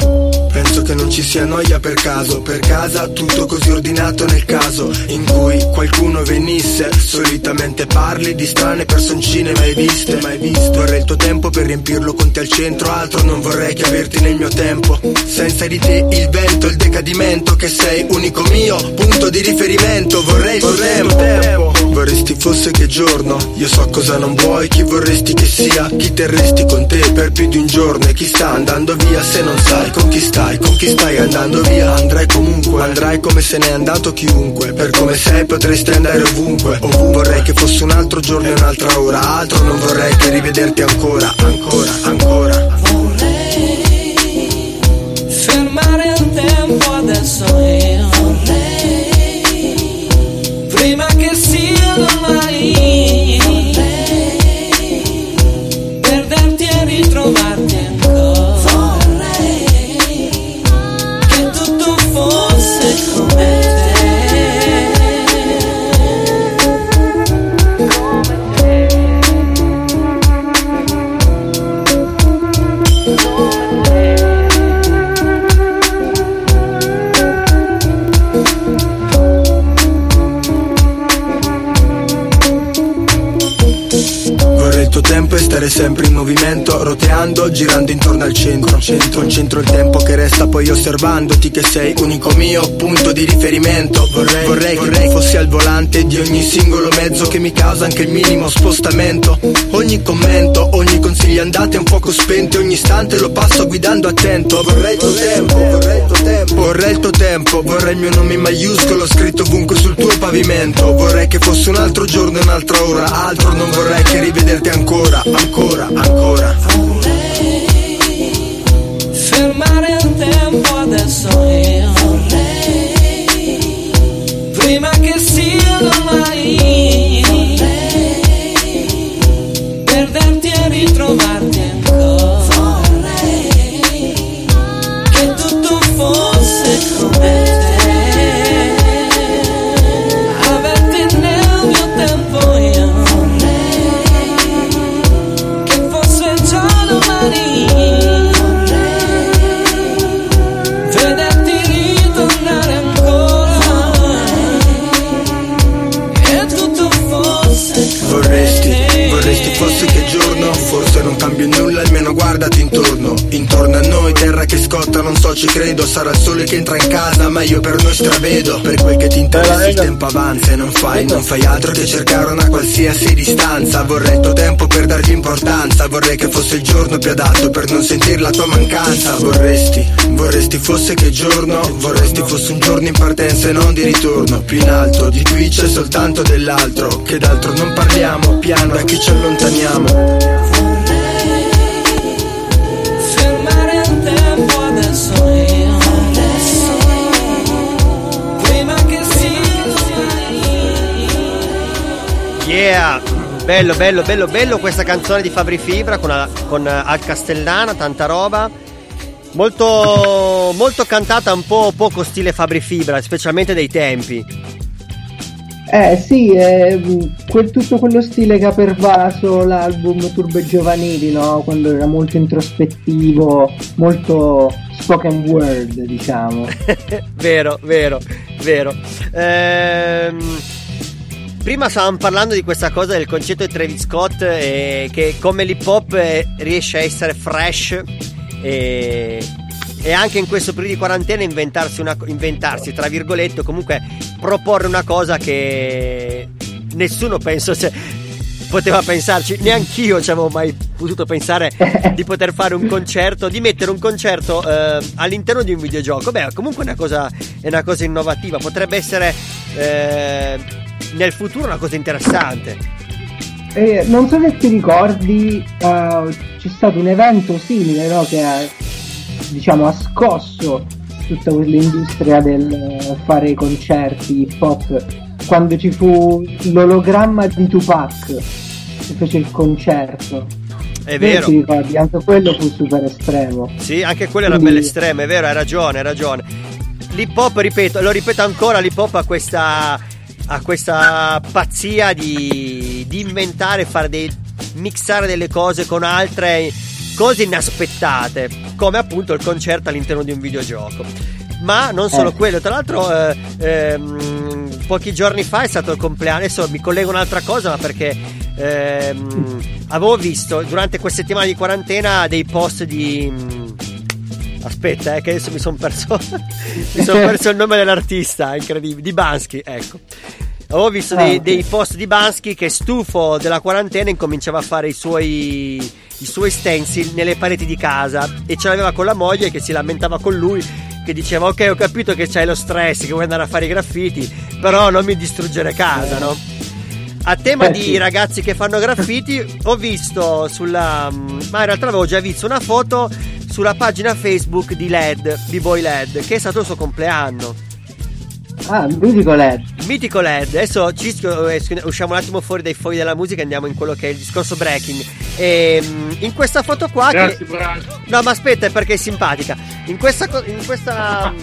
Penso che non ci sia noia per caso, per casa tutto così ordinato nel caso in cui qualcuno venisse. Solitamente parli di strane personcine mai viste, mai viste. Vorrei il tuo tempo per riempirlo con te al centro, altro non vorrei che averti nel mio tempo. Senza di te il vento, il decadimento, che sei unico mio punto di riferimento. Vorrei il tuo tempo. Vorresti fosse che giorno, io so cosa non vuoi, chi vorresti che sia, chi terresti con te per più di un giorno e chi sta andando via se non sai con chi stai, con chi stai andando via, andrai comunque, andrai come se n'è andato chiunque, per come sei potresti andare ovunque, ovunque. Vorrei che fosse un altro giorno e un'altra ora, altro non vorrei che rivederti ancora, ancora, ancora. Fermare il tempo adesso io roteando, girando intorno al centro. Centro, centro il tempo che resta poi osservandoti che sei unico mio punto di riferimento. Vorrei, vorrei, vorrei fossi al volante di ogni singolo mezzo che mi causa anche il minimo spostamento. Ogni commento, ogni consiglio andate un poco spento, ogni istante lo passo guidando attento. Vorrei il tuo tempo, vorrei il tuo tempo, vorrei il tuo tempo, vorrei il mio nome in maiuscolo scritto ovunque sul tuo pavimento. Vorrei che fosse un altro giorno un'altra ora, altro non vorrei che rivederti ancora, ancora, ancora. Fermare il tempo adesso io Prima che sia domani. Perderti e ritrovarti sereno, guardati intorno. Intorno a noi, terra che scotta, non so, ci credo. Sarà il sole che entra in casa, ma io per noi stravedo. Per quel che ti interessa il tempo avanza e non fai, non fai altro che cercare una qualsiasi distanza. Vorrei il tuo tempo per dargli importanza. Vorrei che fosse il giorno più adatto per non sentir la tua mancanza. Vorresti, vorresti fosse che giorno, vorresti fosse un giorno in partenza e non di ritorno. Più in alto, di qui c'è soltanto dell'altro. Che d'altro non parliamo, piano da chi ci allontaniamo. Yeah! Bello, bello, bello, bello questa canzone di Fabri Fibra con, con eh, Al Castellana, tanta roba. Molto, molto cantata, un po' poco stile Fabri Fibra, specialmente dei tempi. Eh sì, mh, quel- tutto quello stile che ha pervaso l'album Turbe Giovanili, no? Quando era molto introspettivo, molto spoken word, diciamo. *laughs* vero, vero, vero. Ehm, prima stavamo parlando di questa cosa del concetto di Travis Scott e che come l'hip hop eh, riesce a essere fresh e, e anche in questo periodo di quarantena inventarsi, una, inventarsi tra virgolette comunque proporre una cosa che nessuno penso se poteva pensarci, neanch'io ci avevo mai potuto pensare *laughs* di poter fare un concerto, di mettere un concerto eh, all'interno di un videogioco. Beh, comunque è una cosa, è una cosa innovativa, potrebbe essere eh, nel futuro una cosa interessante. Eh, non so se ti ricordi, eh, c'è stato un evento simile no? che ha, diciamo, ha scosso tutta quell'industria del eh, fare concerti hip hop quando ci fu l'ologramma di Tupac che fece il concerto. È vero. Ti ricordi, anche quello fu super estremo. Sì, anche quello era Quindi- bello estremo, è vero, hai ragione, hai ragione. L'hip hop, ripeto, lo ripeto ancora, l'hip hop ha questa, ha questa pazzia di, di inventare, fare dei, mixare delle cose con altre cose inaspettate, come appunto il concerto all'interno di un videogioco. Ma non solo Eh. quello, tra l'altro eh, ehm, pochi giorni fa è stato il compleanno, adesso mi collego a un'altra cosa, ma perché ehm, avevo visto durante questa settimana di quarantena dei post di... Aspetta, eh, che adesso mi sono perso. *laughs* mi sono perso il nome dell'artista, incredibile. Di Bansky, ecco. Avevo visto dei, Ah, dei post di Bansky che stufo della quarantena incominciava a fare i suoi, i suoi stencil nelle pareti di casa e ce l'aveva con la moglie che si lamentava con lui che diceva ok ho capito che c'hai lo stress che vuoi andare a fare i graffiti però non mi distruggere casa no? A tema Eh, di sì. ragazzi che fanno graffiti, ho visto sulla. Ma in realtà avevo già visto una foto sulla pagina Facebook di LED, B-Boy LED, che è stato il suo compleanno. Ah, mitico LED. Mitico LED, adesso ci eh, usciamo un attimo fuori dai fogli della musica e andiamo in quello che è il discorso breaking. E, mm, in questa foto qua. Grazie, che... No, ma aspetta, è perché è simpatica. In questa, co- in questa,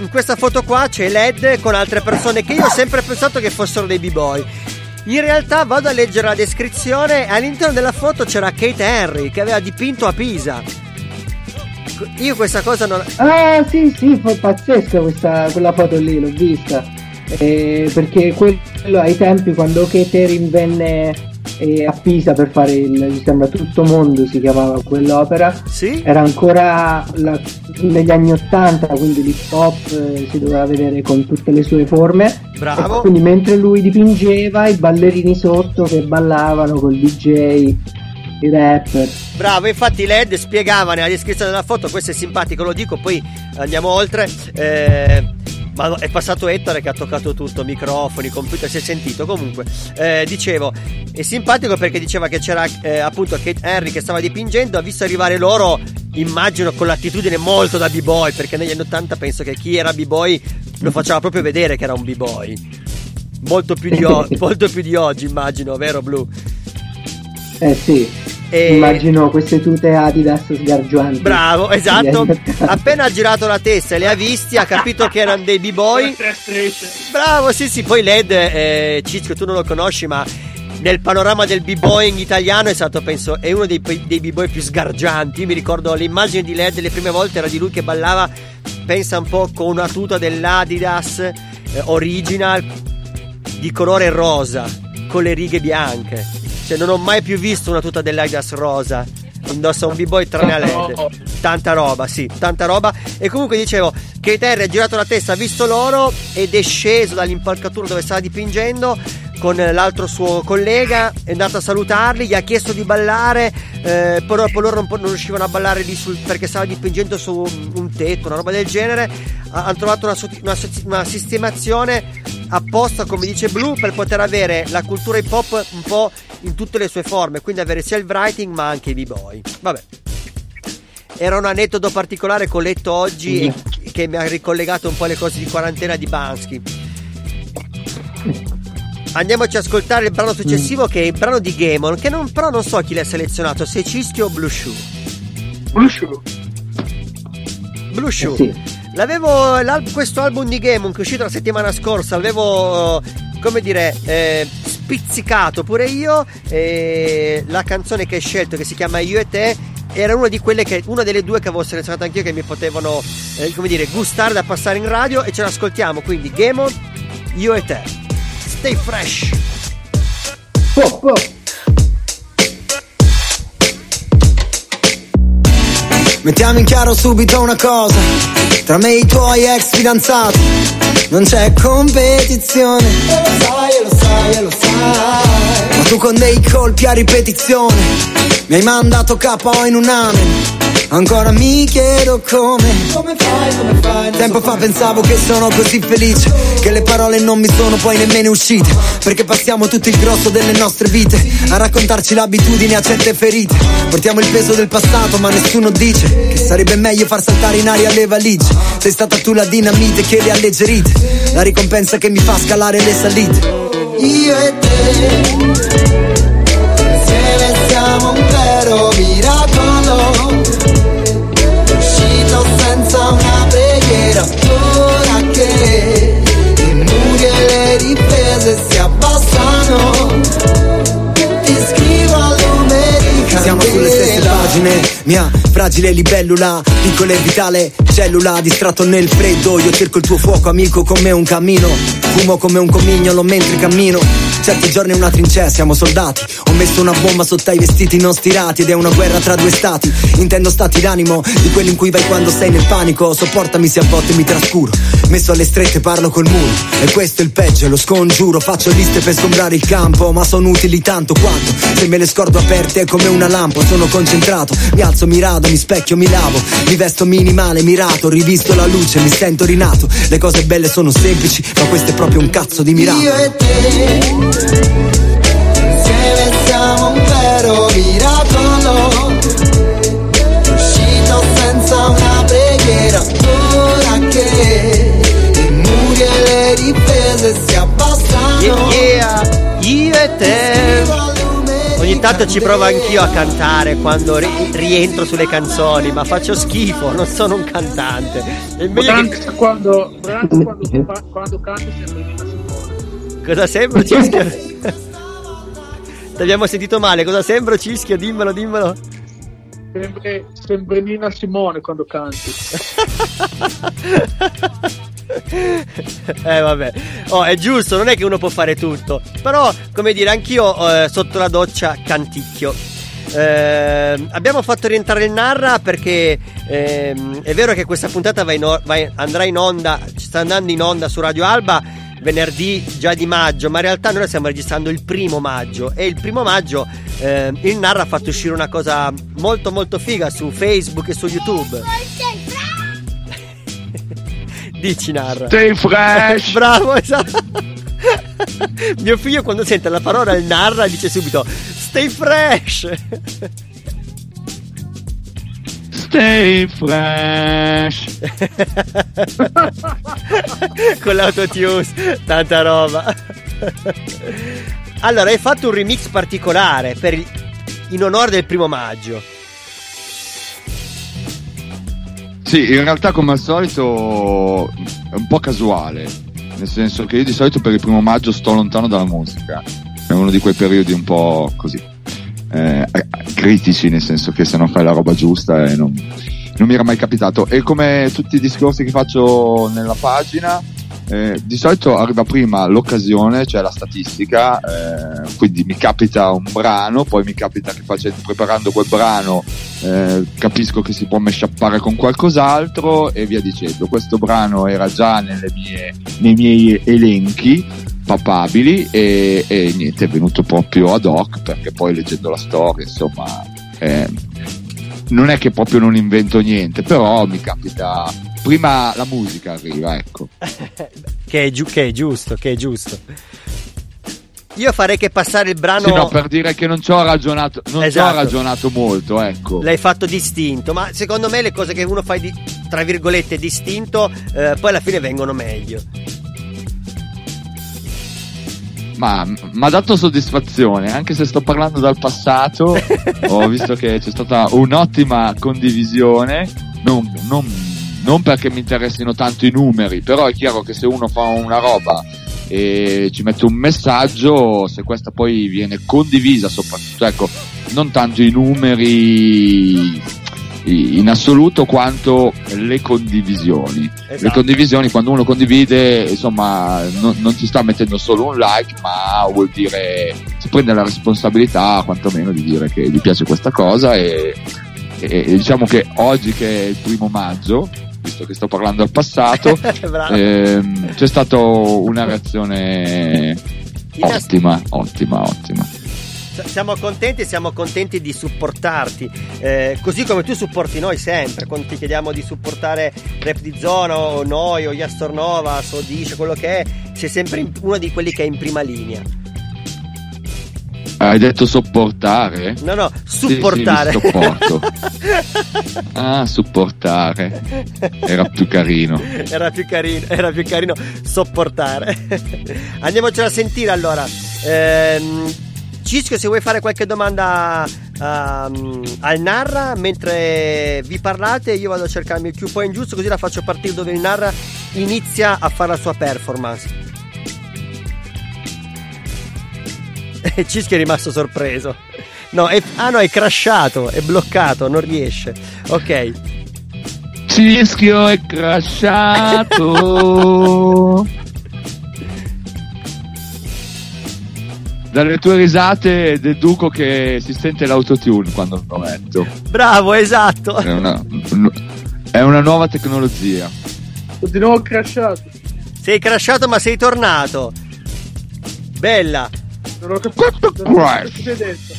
in questa foto qua c'è LED con altre persone che io ho sempre pensato che fossero dei b-boy. In realtà vado a leggere la descrizione e all'interno della foto c'era Kate Henry che aveva dipinto a Pisa. Io questa cosa non... Ah, sì, sì, fu pazzesca questa, quella foto lì, l'ho vista. Eh, perché quello ai tempi quando Catering venne eh, a Pisa per fare il, mi sembra Tutto Mondo si chiamava quell'opera, Sì? era ancora la- negli anni 80, quindi l'hip hop eh, si doveva vedere con tutte le sue forme. Bravo. E quindi mentre lui dipingeva, i ballerini sotto che ballavano col DJ, i rapper. Bravo, infatti LED spiegava nella descrizione della foto, questo è simpatico, lo dico, poi andiamo oltre. eh, ma è passato Ettore che ha toccato tutto, microfoni, computer, si è sentito comunque. Eh, dicevo, è simpatico perché diceva che c'era eh, appunto Kate Henry che stava dipingendo, ha visto arrivare loro, immagino con l'attitudine molto da b-boy, perché negli anni 80 penso che chi era b-boy lo faceva proprio vedere che era un b-boy. Molto più di, o- *laughs* molto più di oggi, immagino, vero Blu? Eh sì, E- immagino queste tute Adidas sgargianti. Bravo, esatto. Degli anni 80. Appena ha girato la testa e li ha *laughs* visti, ha capito che erano dei b-boy. Bravo, sì, sì. Poi Led, eh, Ciccio, tu non lo conosci, ma nel panorama del b-boying italiano è stato, penso, è uno dei, dei b-boy più sgargianti. Io mi ricordo l'immagine di Led le prime volte era di lui che ballava, pensa un po' con una tuta dell'Adidas eh, Original di colore rosa, con le righe bianche. Cioè, non ho mai più visto una tuta dell'Adidas rosa. indossa un b-boy tranne a led. Tanta roba, sì, tanta roba. E comunque dicevo, che Terry ha girato la testa, ha visto loro ed è sceso dall'impalcatura dove stava dipingendo con l'altro suo collega, è andato a salutarli, gli ha chiesto di ballare, eh, poi dopo loro non, non riuscivano a ballare lì sul, perché stava dipingendo su un, tetto, una roba del genere. Ha- Hanno trovato una, una una sistemazione apposta, come dice Blue, per poter avere la cultura hip hop un po' in tutte le sue forme, quindi avere sia il writing ma anche i b-boy. Vabbè. Era un aneddoto particolare che ho letto oggi e che mi ha ricollegato un po' alle cose di quarantena di Bansky. Andiamoci ad ascoltare il brano successivo che è il brano di Gamon, che non, però non so chi l'ha selezionato, se Cischio o Blue Shoe. Blue Shoe. Blue Shoe. Eh sì. L'avevo, questo album di Gamon che è uscito la settimana scorsa, l'avevo, come dire, eh, spizzicato pure io. e la canzone che hai scelto, che si chiama Io e te, era una di quelle che, una delle due che avevo selezionato anch'io, che mi potevano, eh, come dire, gustare da passare in radio. E ce l'ascoltiamo. Quindi Gamon, Io e te. Stay fresh. Mettiamo in chiaro subito una cosa. Tra me e i tuoi ex fidanzati Non c'è competizione. E lo sai, e lo sai, e lo sai. Ma tu con dei colpi a ripetizione. Mi hai mandato KO in un amen. Ancora mi chiedo come. Come fai, come fai? Tempo fa pensavo che sono così felice Che le parole non mi sono poi nemmeno uscite Perché passiamo tutto il grosso delle nostre vite A raccontarci l'abitudine a certe ferite. Portiamo il peso del passato ma nessuno dice Che sarebbe meglio far saltare in aria le valigie Sei stata tu la dinamite che le alleggerite. La ricompensa che mi fa scalare le salite. Io e te Insieme siamo un vero miracolo pagine mia fragile libellula piccola e vitale cellula distratto nel freddo. Io cerco il tuo fuoco amico come un cammino. Fumo come un comignolo mentre cammino certi giorni è una trincea siamo soldati. Ho messo una bomba sotto ai vestiti non stirati ed è una guerra tra due stati. Intendo stati d'animo di quelli in cui vai quando sei nel panico. Sopportami se a volte mi trascuro. Messo alle strette parlo col muro. E questo è il peggio lo scongiuro. Faccio liste per sgombrare il campo ma sono utili tanto quanto. Se me le scordo aperte è come una lampo sono concentrato. Mi alzo mi rado mi specchio mi lavo. Mi vesto minimale mirato rivisto la luce mi sento rinato. Le cose belle sono semplici ma questo è proprio un cazzo di miracolo Io e te Insieme siamo un vero miracolo Uscito senza una preghiera Ora che i muri e le difese si abbassano Yeah, yeah. Io e te. Ogni tanto ci provo anch'io a cantare quando ri- rientro sulle canzoni, ma faccio schifo, non sono un cantante. È meglio che... Quando, quando, quando canta sembra. Cosa sembro Cischio? *laughs* Ti abbiamo sentito male, cosa sembro Cischio? Dimmelo, dimmelo. Sembra, sembra Nina Simone quando canti. *laughs* Eh vabbè, oh, è giusto, non è che uno può fare tutto. Però, come dire, anch'io eh, sotto la doccia canticchio. Eh, abbiamo fatto rientrare il Narra perché ehm, è vero che questa puntata va in o- va in- andrà in onda, ci sta andando in onda su Radio Alba venerdì già di maggio, ma in realtà noi stiamo registrando il primo maggio e il primo maggio ehm, il Narra ha fatto uscire una cosa molto molto figa su Facebook e su YouTube. *laughs* Dici Narra. Stay fresh. *laughs* Bravo, esatto. *laughs* Mio figlio quando sente la parola il narra dice subito Stay fresh. Stay fresh. *laughs* Con l'autotune, tanta roba. Allora, hai fatto un remix particolare per il- in onore del primo maggio. Sì, in realtà come al solito è un po' casuale, nel senso che io di solito per il primo maggio sto lontano dalla musica, è uno di quei periodi un po' così, eh, critici, nel senso che se non fai la roba giusta eh, non, non mi era mai capitato. E come tutti i discorsi che faccio nella pagina, eh, di solito arriva prima l'occasione, cioè la statistica, eh, quindi mi capita un brano, poi mi capita che facendo, preparando quel brano eh, capisco che si può mesciappare con qualcos'altro e via dicendo. Questo brano era già mie, nei miei elenchi papabili e, e, niente, è venuto proprio ad hoc perché poi leggendo la storia, insomma, eh, non è che proprio non invento niente, però mi capita prima la musica arriva, ecco. *laughs* che, è giu- che è giusto, che è giusto. Io farei che passare il brano. Sì, no, per dire che non ci ho ragionato, non Esatto. ci ho ragionato molto, ecco. L'hai fatto distinto, ma secondo me le cose che uno fa di, tra virgolette distinto, eh, poi alla fine vengono meglio. Ma mi ha dato soddisfazione, anche se sto parlando dal passato, *laughs* ho visto che c'è stata un'ottima condivisione, non, non- non perché mi interessino tanto i numeri, però è chiaro che se uno fa una roba e ci mette un messaggio, se questa poi viene condivisa soprattutto, ecco, non tanto i numeri in assoluto quanto le condivisioni. Le Esatto. condivisioni, quando uno condivide, insomma, non, non ti sta mettendo solo un like, ma vuol dire si prende la responsabilità quantomeno di dire che gli piace questa cosa e, e- e diciamo che oggi che è il primo maggio, visto che sto parlando al passato, *laughs* ehm, c'è stata una reazione ottima, ottima, ottima. Siamo contenti, siamo contenti di supportarti, eh, così come tu supporti noi sempre, quando ti chiediamo di supportare Rap di Zona o noi o Yastornova, o Dice, quello che è, sei sempre uno di quelli che è in prima linea. Hai detto sopportare? No, no, Sì, sì, supportare. vi sopporto. *laughs* Ah, supportare. Era più carino. era più carino, era più carino sopportare. *laughs* Andiamocela a sentire allora. Ehm, Cisco, se vuoi fare qualche domanda ehm, al Narra mentre vi parlate, io vado a cercarmi il cue point giusto, così la faccio partire dove il Narra inizia a fare la sua performance. E *laughs* Cisco è rimasto sorpreso. No, è, ah no, è crashato, è bloccato, non riesce. Ok. Cischio è crashato. *laughs* Dalle tue risate deduco che si sente l'autotune quando lo metto. Bravo, esatto. È una, è una nuova tecnologia. Di nuovo crashato. Sei crashato ma sei tornato. Bella. Non ho capito. Non ho capito che hai detto.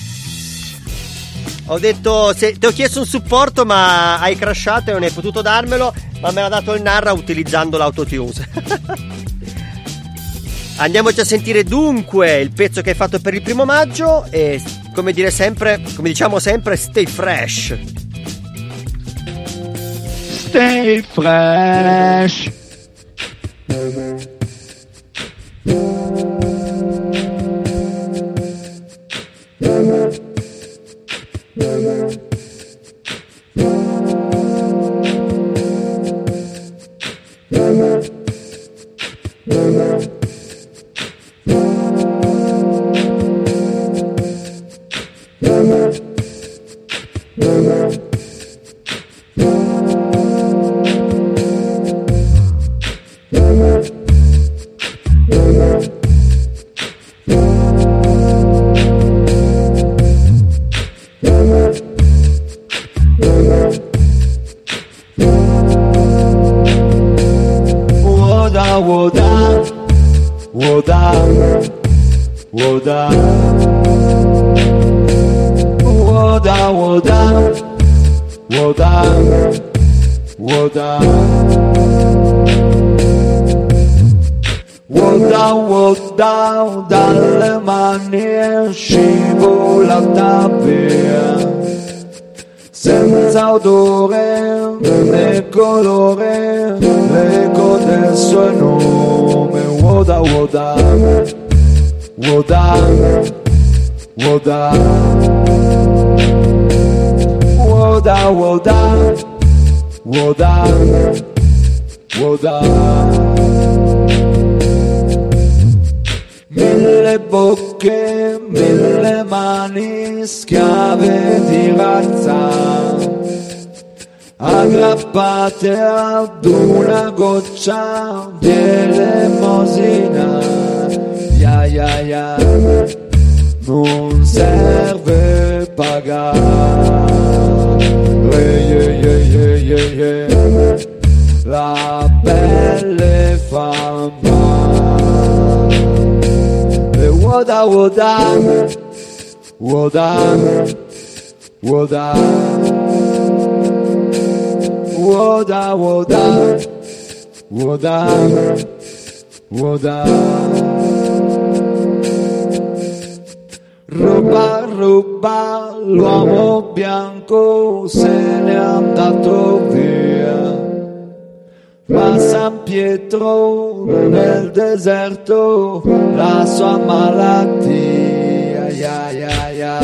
Ho detto, se- ti ho chiesto un supporto ma hai crashato e non hai potuto darmelo, ma me l'ha dato il Narra utilizzando l'autotune. *laughs* Andiamoci a sentire dunque il pezzo che hai fatto per il primo maggio e come dire sempre, come diciamo sempre, stay fresh. Stay fresh. Woda, woda. Woda, woda, woda. Ruba, ruba, l'uomo bianco se n'è andato via. Ma San Pietro nel deserto la sua malattia, ya, ya, ya,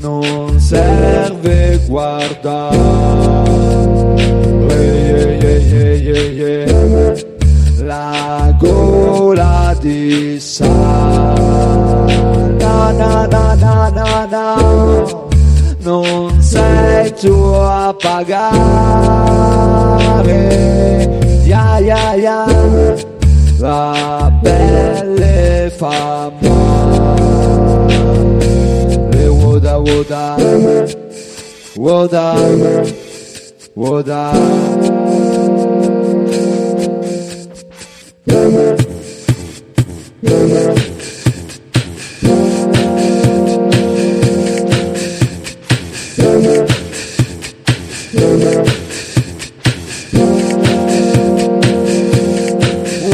non serve guardare. Yeah, yeah, yeah. La gola di sale, na, na, na, na, na, non sei tu a pagare, ya, ya, ya. La pelle fa woda, woda, woda, woda.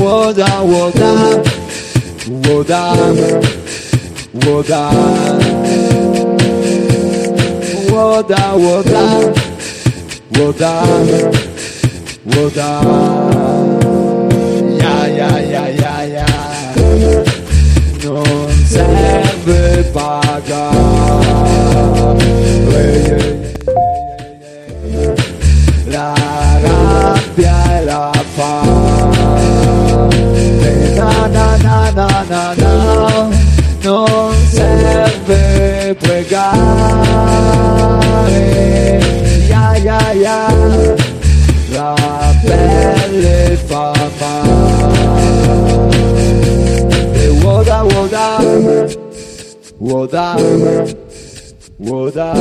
Woda, woda, woda, woda, woda, woda, woda, woda. Ya, ya, ya, ya, ya. Non serve pagare. La rabbia e la fame. Na, na, na, na, na, na. Non serve pregare. Ya, ya, ya. La pelle fa male. E woda, woda. Woda. Woda.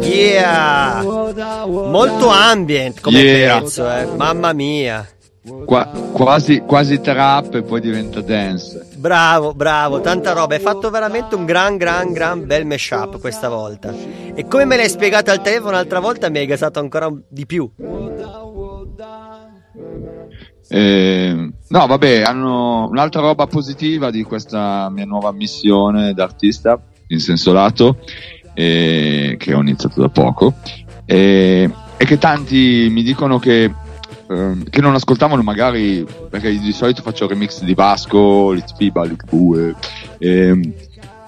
Yeah! Molto ambient come Yeah. pezzo, eh. Mamma mia. Qua- quasi, quasi trap e poi diventa dance. Bravo, bravo, tanta roba. Hai fatto veramente un gran, gran, gran bel mashup questa volta. E come me l'hai spiegato al telefono l'altra volta mi hai gasato ancora di più. Eh, no, vabbè, hanno un'altra roba positiva di questa mia nuova missione d'artista in senso lato, eh, che ho iniziato da poco, eh, e che tanti mi dicono che, ehm, che non ascoltavano magari, perché di solito faccio remix di Vasco, Litfiba, Litbue, ehm,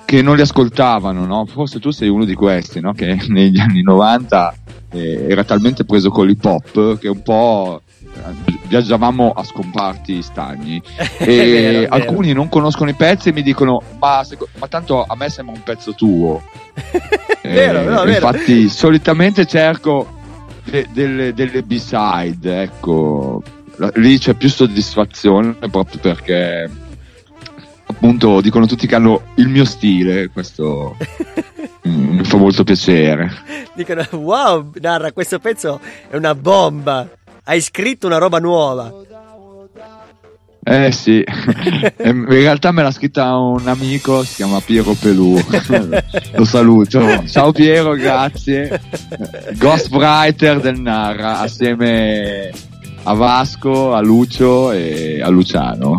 che non li ascoltavano, no? Forse tu sei uno di questi, no? Che *laughs* negli anni 90 eh, era talmente preso con l'hip hop che un po' eh, viaggiavamo a scomparti stagni *laughs* e vero, vero. alcuni non conoscono i pezzi e mi dicono ma, seco- ma tanto a me sembra un pezzo tuo *laughs* Vero, Eh, no, vero. infatti solitamente cerco de- delle, delle b-side ecco La- lì c'è più soddisfazione proprio perché appunto dicono tutti che hanno il mio stile questo *laughs* mm, mi fa molto piacere Dicono, wow, Narra, questo pezzo è una bomba. Hai scritto una roba nuova. Eh sì, *laughs* in realtà me l'ha scritta un amico, si chiama Piero Pelù, *laughs* lo saluto. Ciao Piero, grazie. Ghostwriter del Narra, assieme a Vasco, a Lucio e a Luciano.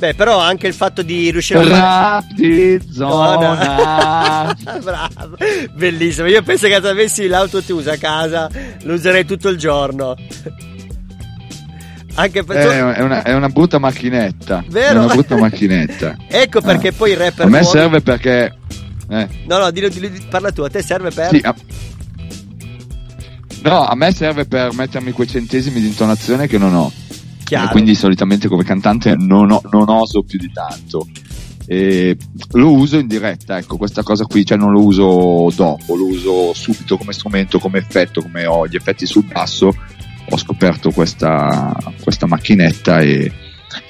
Beh, però anche il fatto di riuscire a fare... Rap di zona. *laughs* Bravo, bellissimo. Io penso che se avessi l'autotune a casa lo userei tutto il giorno. Anche per... Eh, è, una, è una brutta macchinetta. Vero? È una brutta macchinetta. *laughs* Ecco perché poi il rapper A me nuovi- serve perché... eh, No, no, dillo, dillo- parla tu, a te serve per... Sì, a- No, a me serve per mettermi quei centesimi di intonazione che non ho. Chiaro. E quindi solitamente come cantante non, ho- non oso più di tanto. E lo uso in diretta, ecco, questa cosa qui, cioè non lo uso dopo, lo uso subito come strumento, come effetto, come ho gli effetti sul basso, ho scoperto questa, questa macchinetta e,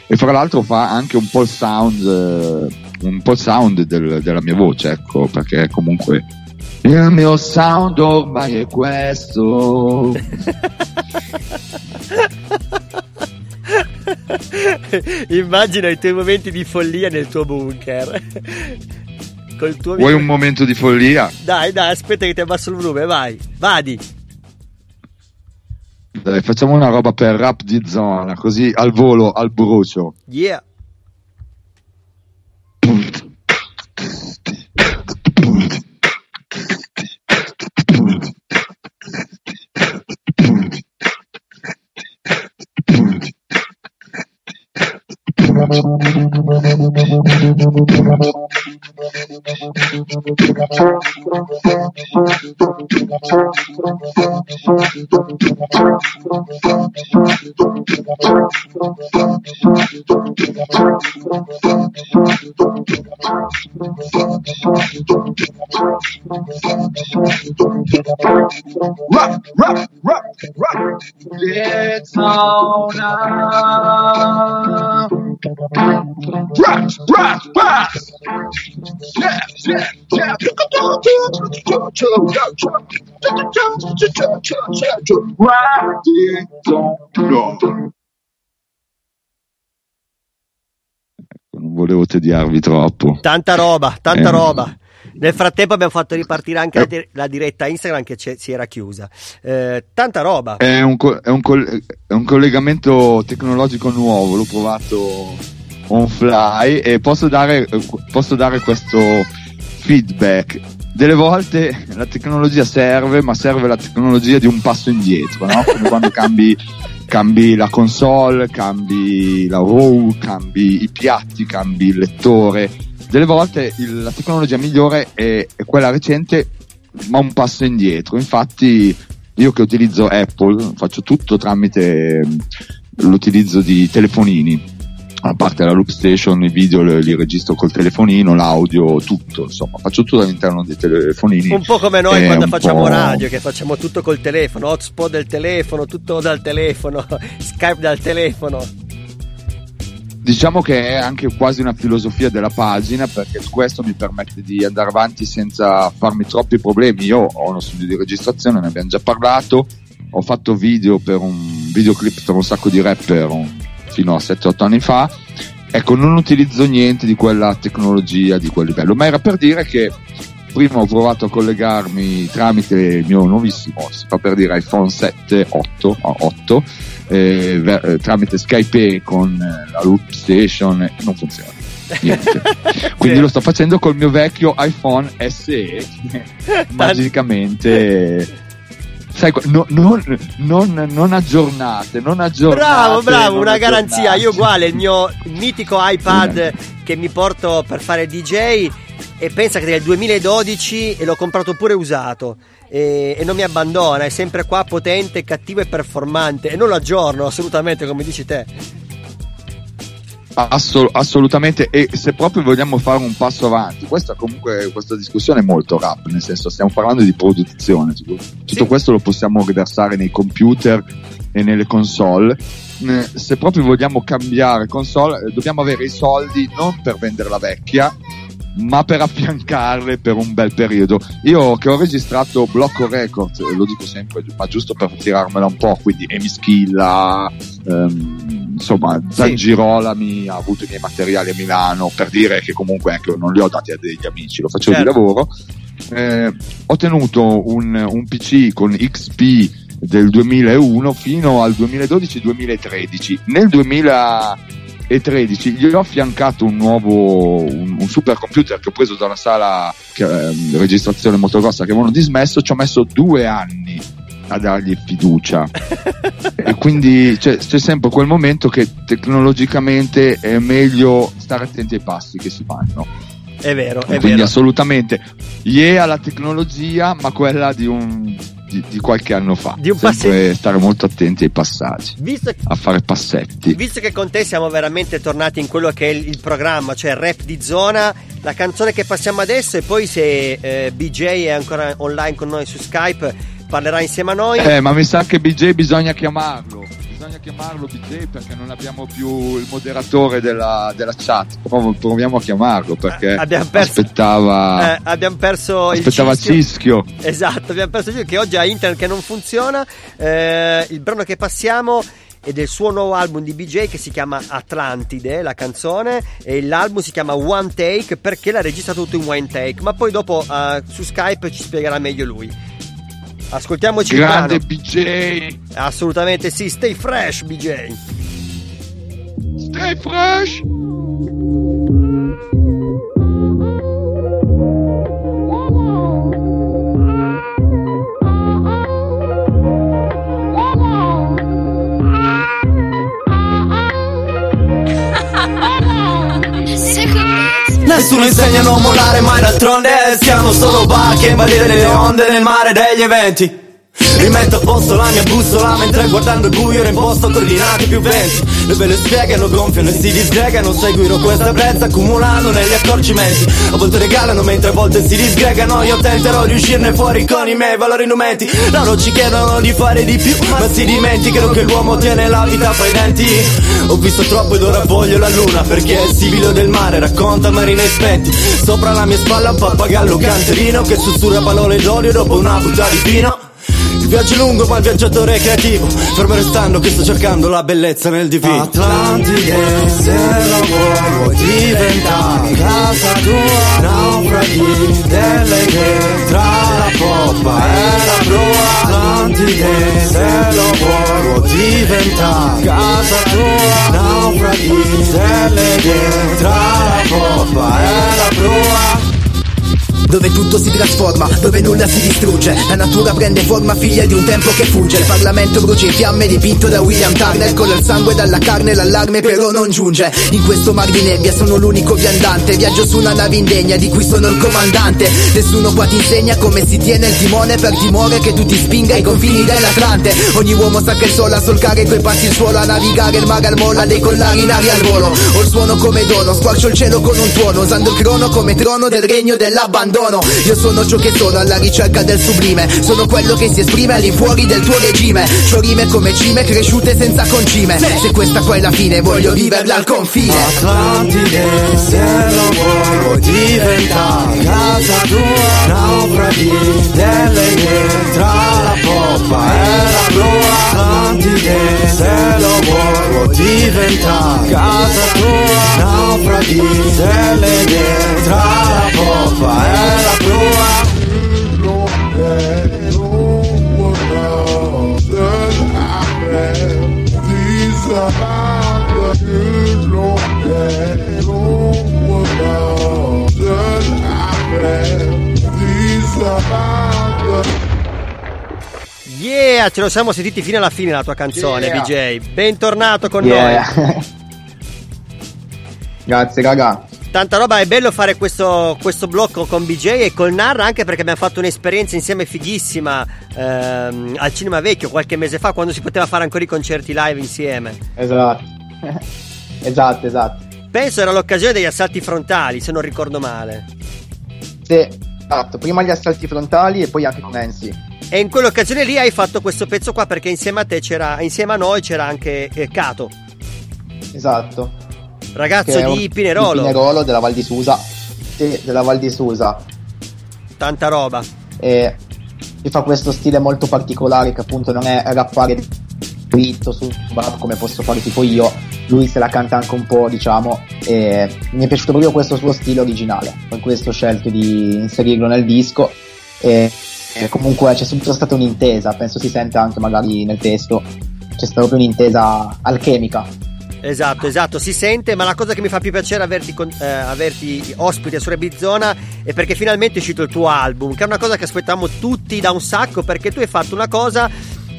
e fra l'altro fa anche un po' il sound, eh, un po' il sound del- della mia voce, ecco, perché comunque il mio sound ormai è questo. *laughs* Immagina i tuoi momenti di follia nel tuo bunker. Col tuo Vuoi un momento di follia? Dai, dai, aspetta che ti abbasso il volume, vai. Vadi. Dai, facciamo una roba per rap di zona, così al volo, al brucio. Yeah. *laughs* Rock, rock, rock, rock. Now. Rock, rock, rock. Yeah, Non volevo tediarvi troppo. Tanta roba, tanta Eh. roba. Nel frattempo abbiamo fatto ripartire anche la, di- la diretta Instagram che si era chiusa. Eh, tanta roba. È un, co- è un col- è un collegamento tecnologico nuovo, l'ho provato on fly e posso dare, posso dare questo feedback. Delle volte la tecnologia serve, ma serve la tecnologia di un passo indietro, no? Come quando cambi, cambi la console, cambi la RAW, cambi i piatti, cambi il lettore. Delle volte il- la tecnologia migliore è, è quella recente, ma un passo indietro. Infatti, io che utilizzo Apple faccio tutto tramite l'utilizzo di telefonini. A parte la loop station, i video li, registro col telefonino, l'audio, tutto, insomma, faccio tutto all'interno dei telefonini. Un po' come noi quando facciamo radio, che facciamo tutto col telefono, hotspot del telefono, tutto dal telefono, *laughs* Skype dal telefono. Diciamo che è anche quasi una filosofia della pagina perché questo mi permette di andare avanti senza farmi troppi problemi. Io ho uno studio di registrazione, ne abbiamo già parlato, ho fatto video per un videoclip per un sacco di rapper un- fino a 7-8 anni fa. Ecco, non utilizzo niente di quella tecnologia, di quel livello, ma era per dire che prima ho provato a collegarmi tramite il mio nuovissimo, si fa per dire iPhone 7 8, ah, 8 eh, ver- eh, tramite Skype con eh, la loop station e non funziona. Niente. *laughs* Quindi lo sto facendo col mio vecchio iPhone SE magicamente sai, no- non, non- non aggiornate, non aggiornate. Bravo, bravo, una garanzia. Io uguale, il mio mitico iPad che mi porto per fare DJ e pensa che è del 2012 e l'ho comprato pure usato. E, e non mi abbandona, è sempre qua potente, cattivo e performante e non lo aggiorno assolutamente come dici te. Assol- assolutamente, e se proprio vogliamo fare un passo avanti, questa comunque questa discussione è molto rap, nel senso stiamo parlando di produzione, tutto tutto questo lo possiamo riversare nei computer e nelle console. Se proprio vogliamo cambiare console, eh, dobbiamo avere i soldi non per vendere la vecchia, ma per affiancarle per un bel periodo. Io che ho registrato Blocco Records, eh, lo dico sempre, ma giusto per tirarmela un po', quindi Emischilla, ehm, insomma, Zangirolami ha avuto i miei materiali a Milano, per dire che comunque ecco, non li ho dati a degli amici, lo facevo Certo. di lavoro. Eh, ho tenuto un, un PC con XP del 2001 fino al 2012-2013. Nel 2013 gli ho affiancato un nuovo un, un supercomputer che ho preso da una sala che, ehm, registrazione motocrossa che avevano dismesso. Ci ho messo due anni a dargli fiducia. *laughs* e quindi c'è, c'è sempre quel momento che tecnologicamente è meglio stare attenti ai passi che si fanno. È vero, è Quindi vero. assolutamente, yeah alla tecnologia, ma quella di un di, di qualche anno fa. Di un Sempre passe- stare molto attenti ai passaggi, Visto, a fare passetti. visto che con te siamo veramente tornati in quello che è il, il programma, cioè rap di zona, la canzone che passiamo adesso e poi se eh, BJ è ancora online con noi su Skype parlerà insieme a noi. Eh, ma mi sa che BJ bisogna chiamarlo. Bisogna chiamarlo BJ perché non abbiamo più il moderatore della, della chat. Proviamo a chiamarlo perché Eh, abbiamo perso- aspettava, Eh, abbiamo perso aspettava il cischio. Cischio. Esatto, abbiamo perso il cischio che oggi ha internet che non funziona. Eh, il brano che passiamo è del suo nuovo album di BJ che si chiama Atlantide, la canzone, e l'album si chiama One Take perché l'ha registrato tutto in one take, ma poi dopo eh, su Skype ci spiegherà meglio lui. Ascoltiamoci Grande il BJ. Assolutamente sì, stay fresh BJ. Stay fresh. Nessuno insegna a non mollare mai d'altronde Siamo solo barche a invadere le onde nel mare degli eventi Rimetto a posto la mia bussola mentre guardando il buio rimposto coordinate più venti Le vele spiegano, gonfiano e si disgregano. Seguirò questa brezza accumulando negli accorgimenti. A volte regalano mentre a volte si disgregano. Io tenterò di uscirne fuori con i miei valori numenti Loro ci chiedono di fare di più ma si dimenticano che l'uomo tiene la vita fra i denti. Ho visto troppo ed ora voglio la luna Perché il sibilo del mare racconta marini spenti Sopra la mia spalla un pappagallo canterino Che sussurra parole d'odio dopo una buttata di vino il viaggio è lungo ma il viaggiatore è creativo. Fermo restando che sto cercando la bellezza nel divino. Atlantide se lo vuoi diventare casa tua. Naufraghi delle idee tra la poppa e la prua Atlantide se lo vuoi diventare casa tua. Naufraghi delle idee tra la poppa e la prua dove tutto si trasforma, dove nulla si distrugge. La natura prende forma figlia di un tempo che fugge. Il Parlamento brucia in fiamme dipinto da William Turner. Con il sangue dalla carne, l'allarme però non giunge. In questo mar di nebbia sono l'unico viandante. Viaggio su una nave indegna di cui sono il comandante. Nessuno qua ti insegna come si tiene il timone per timore che tu ti spinga ai confini dell'Atlante. Ogni uomo sa che il sole a solcare coi passi il suolo, a navigare il mare al molla dei collari in aria al volo. Ho il suono come dono, squarcio il cielo con un tuono, usando il crono come trono del regno dell'abbandono. Io sono ciò che sono alla ricerca del sublime. Sono quello che si esprime all'infuori del tuo regime. C'ho rime come cime cresciute senza concime. Se questa qua è la fine, voglio viverla al confine. Atlantide se lo vuoi diventare casa tua Naufraghi delle idee tra la poppa e la prua Atlantide se lo vuoi vuoi diventare casa tua Naufraghi delle idee tra la poppa e la prua Yeah, ce lo siamo sentiti fino alla fine la tua canzone, Yeah. BJ. Bentornato con Yeah. noi. *laughs* Grazie, raga. Tanta roba, è bello fare questo, questo blocco con BJ e col Narra anche perché abbiamo fatto un'esperienza insieme fighissima ehm, al Cinema Vecchio qualche mese fa quando si poteva fare ancora i concerti live insieme. Esatto. *laughs* esatto, esatto. Penso era l'occasione degli assalti frontali, se non ricordo male. Sì, esatto. Prima gli assalti frontali e poi anche con Nancy. E in quell'occasione lì hai fatto questo pezzo qua perché insieme a te c'era, insieme a noi c'era anche eh, Cato, Esatto. Ragazzo di Pinerolo. Di Pinerolo della Val di Susa. Sì, della Val di Susa. Tanta roba. E che fa questo stile molto particolare che appunto non è rappare dritto su rap come posso fare tipo io. Lui se la canta anche un po', diciamo, e mi è piaciuto proprio questo suo stile originale. Per questo ho scelto di inserirlo nel disco. E, e comunque c'è sempre stata un'intesa, penso si senta anche magari nel testo. C'è stata proprio un'intesa alchemica. Esatto, esatto, si sente, ma la cosa che mi fa più piacere averti, eh, averti ospite su Rebizzona è perché finalmente è uscito il tuo album, che è una cosa che aspettavamo tutti da un sacco, perché tu hai fatto una cosa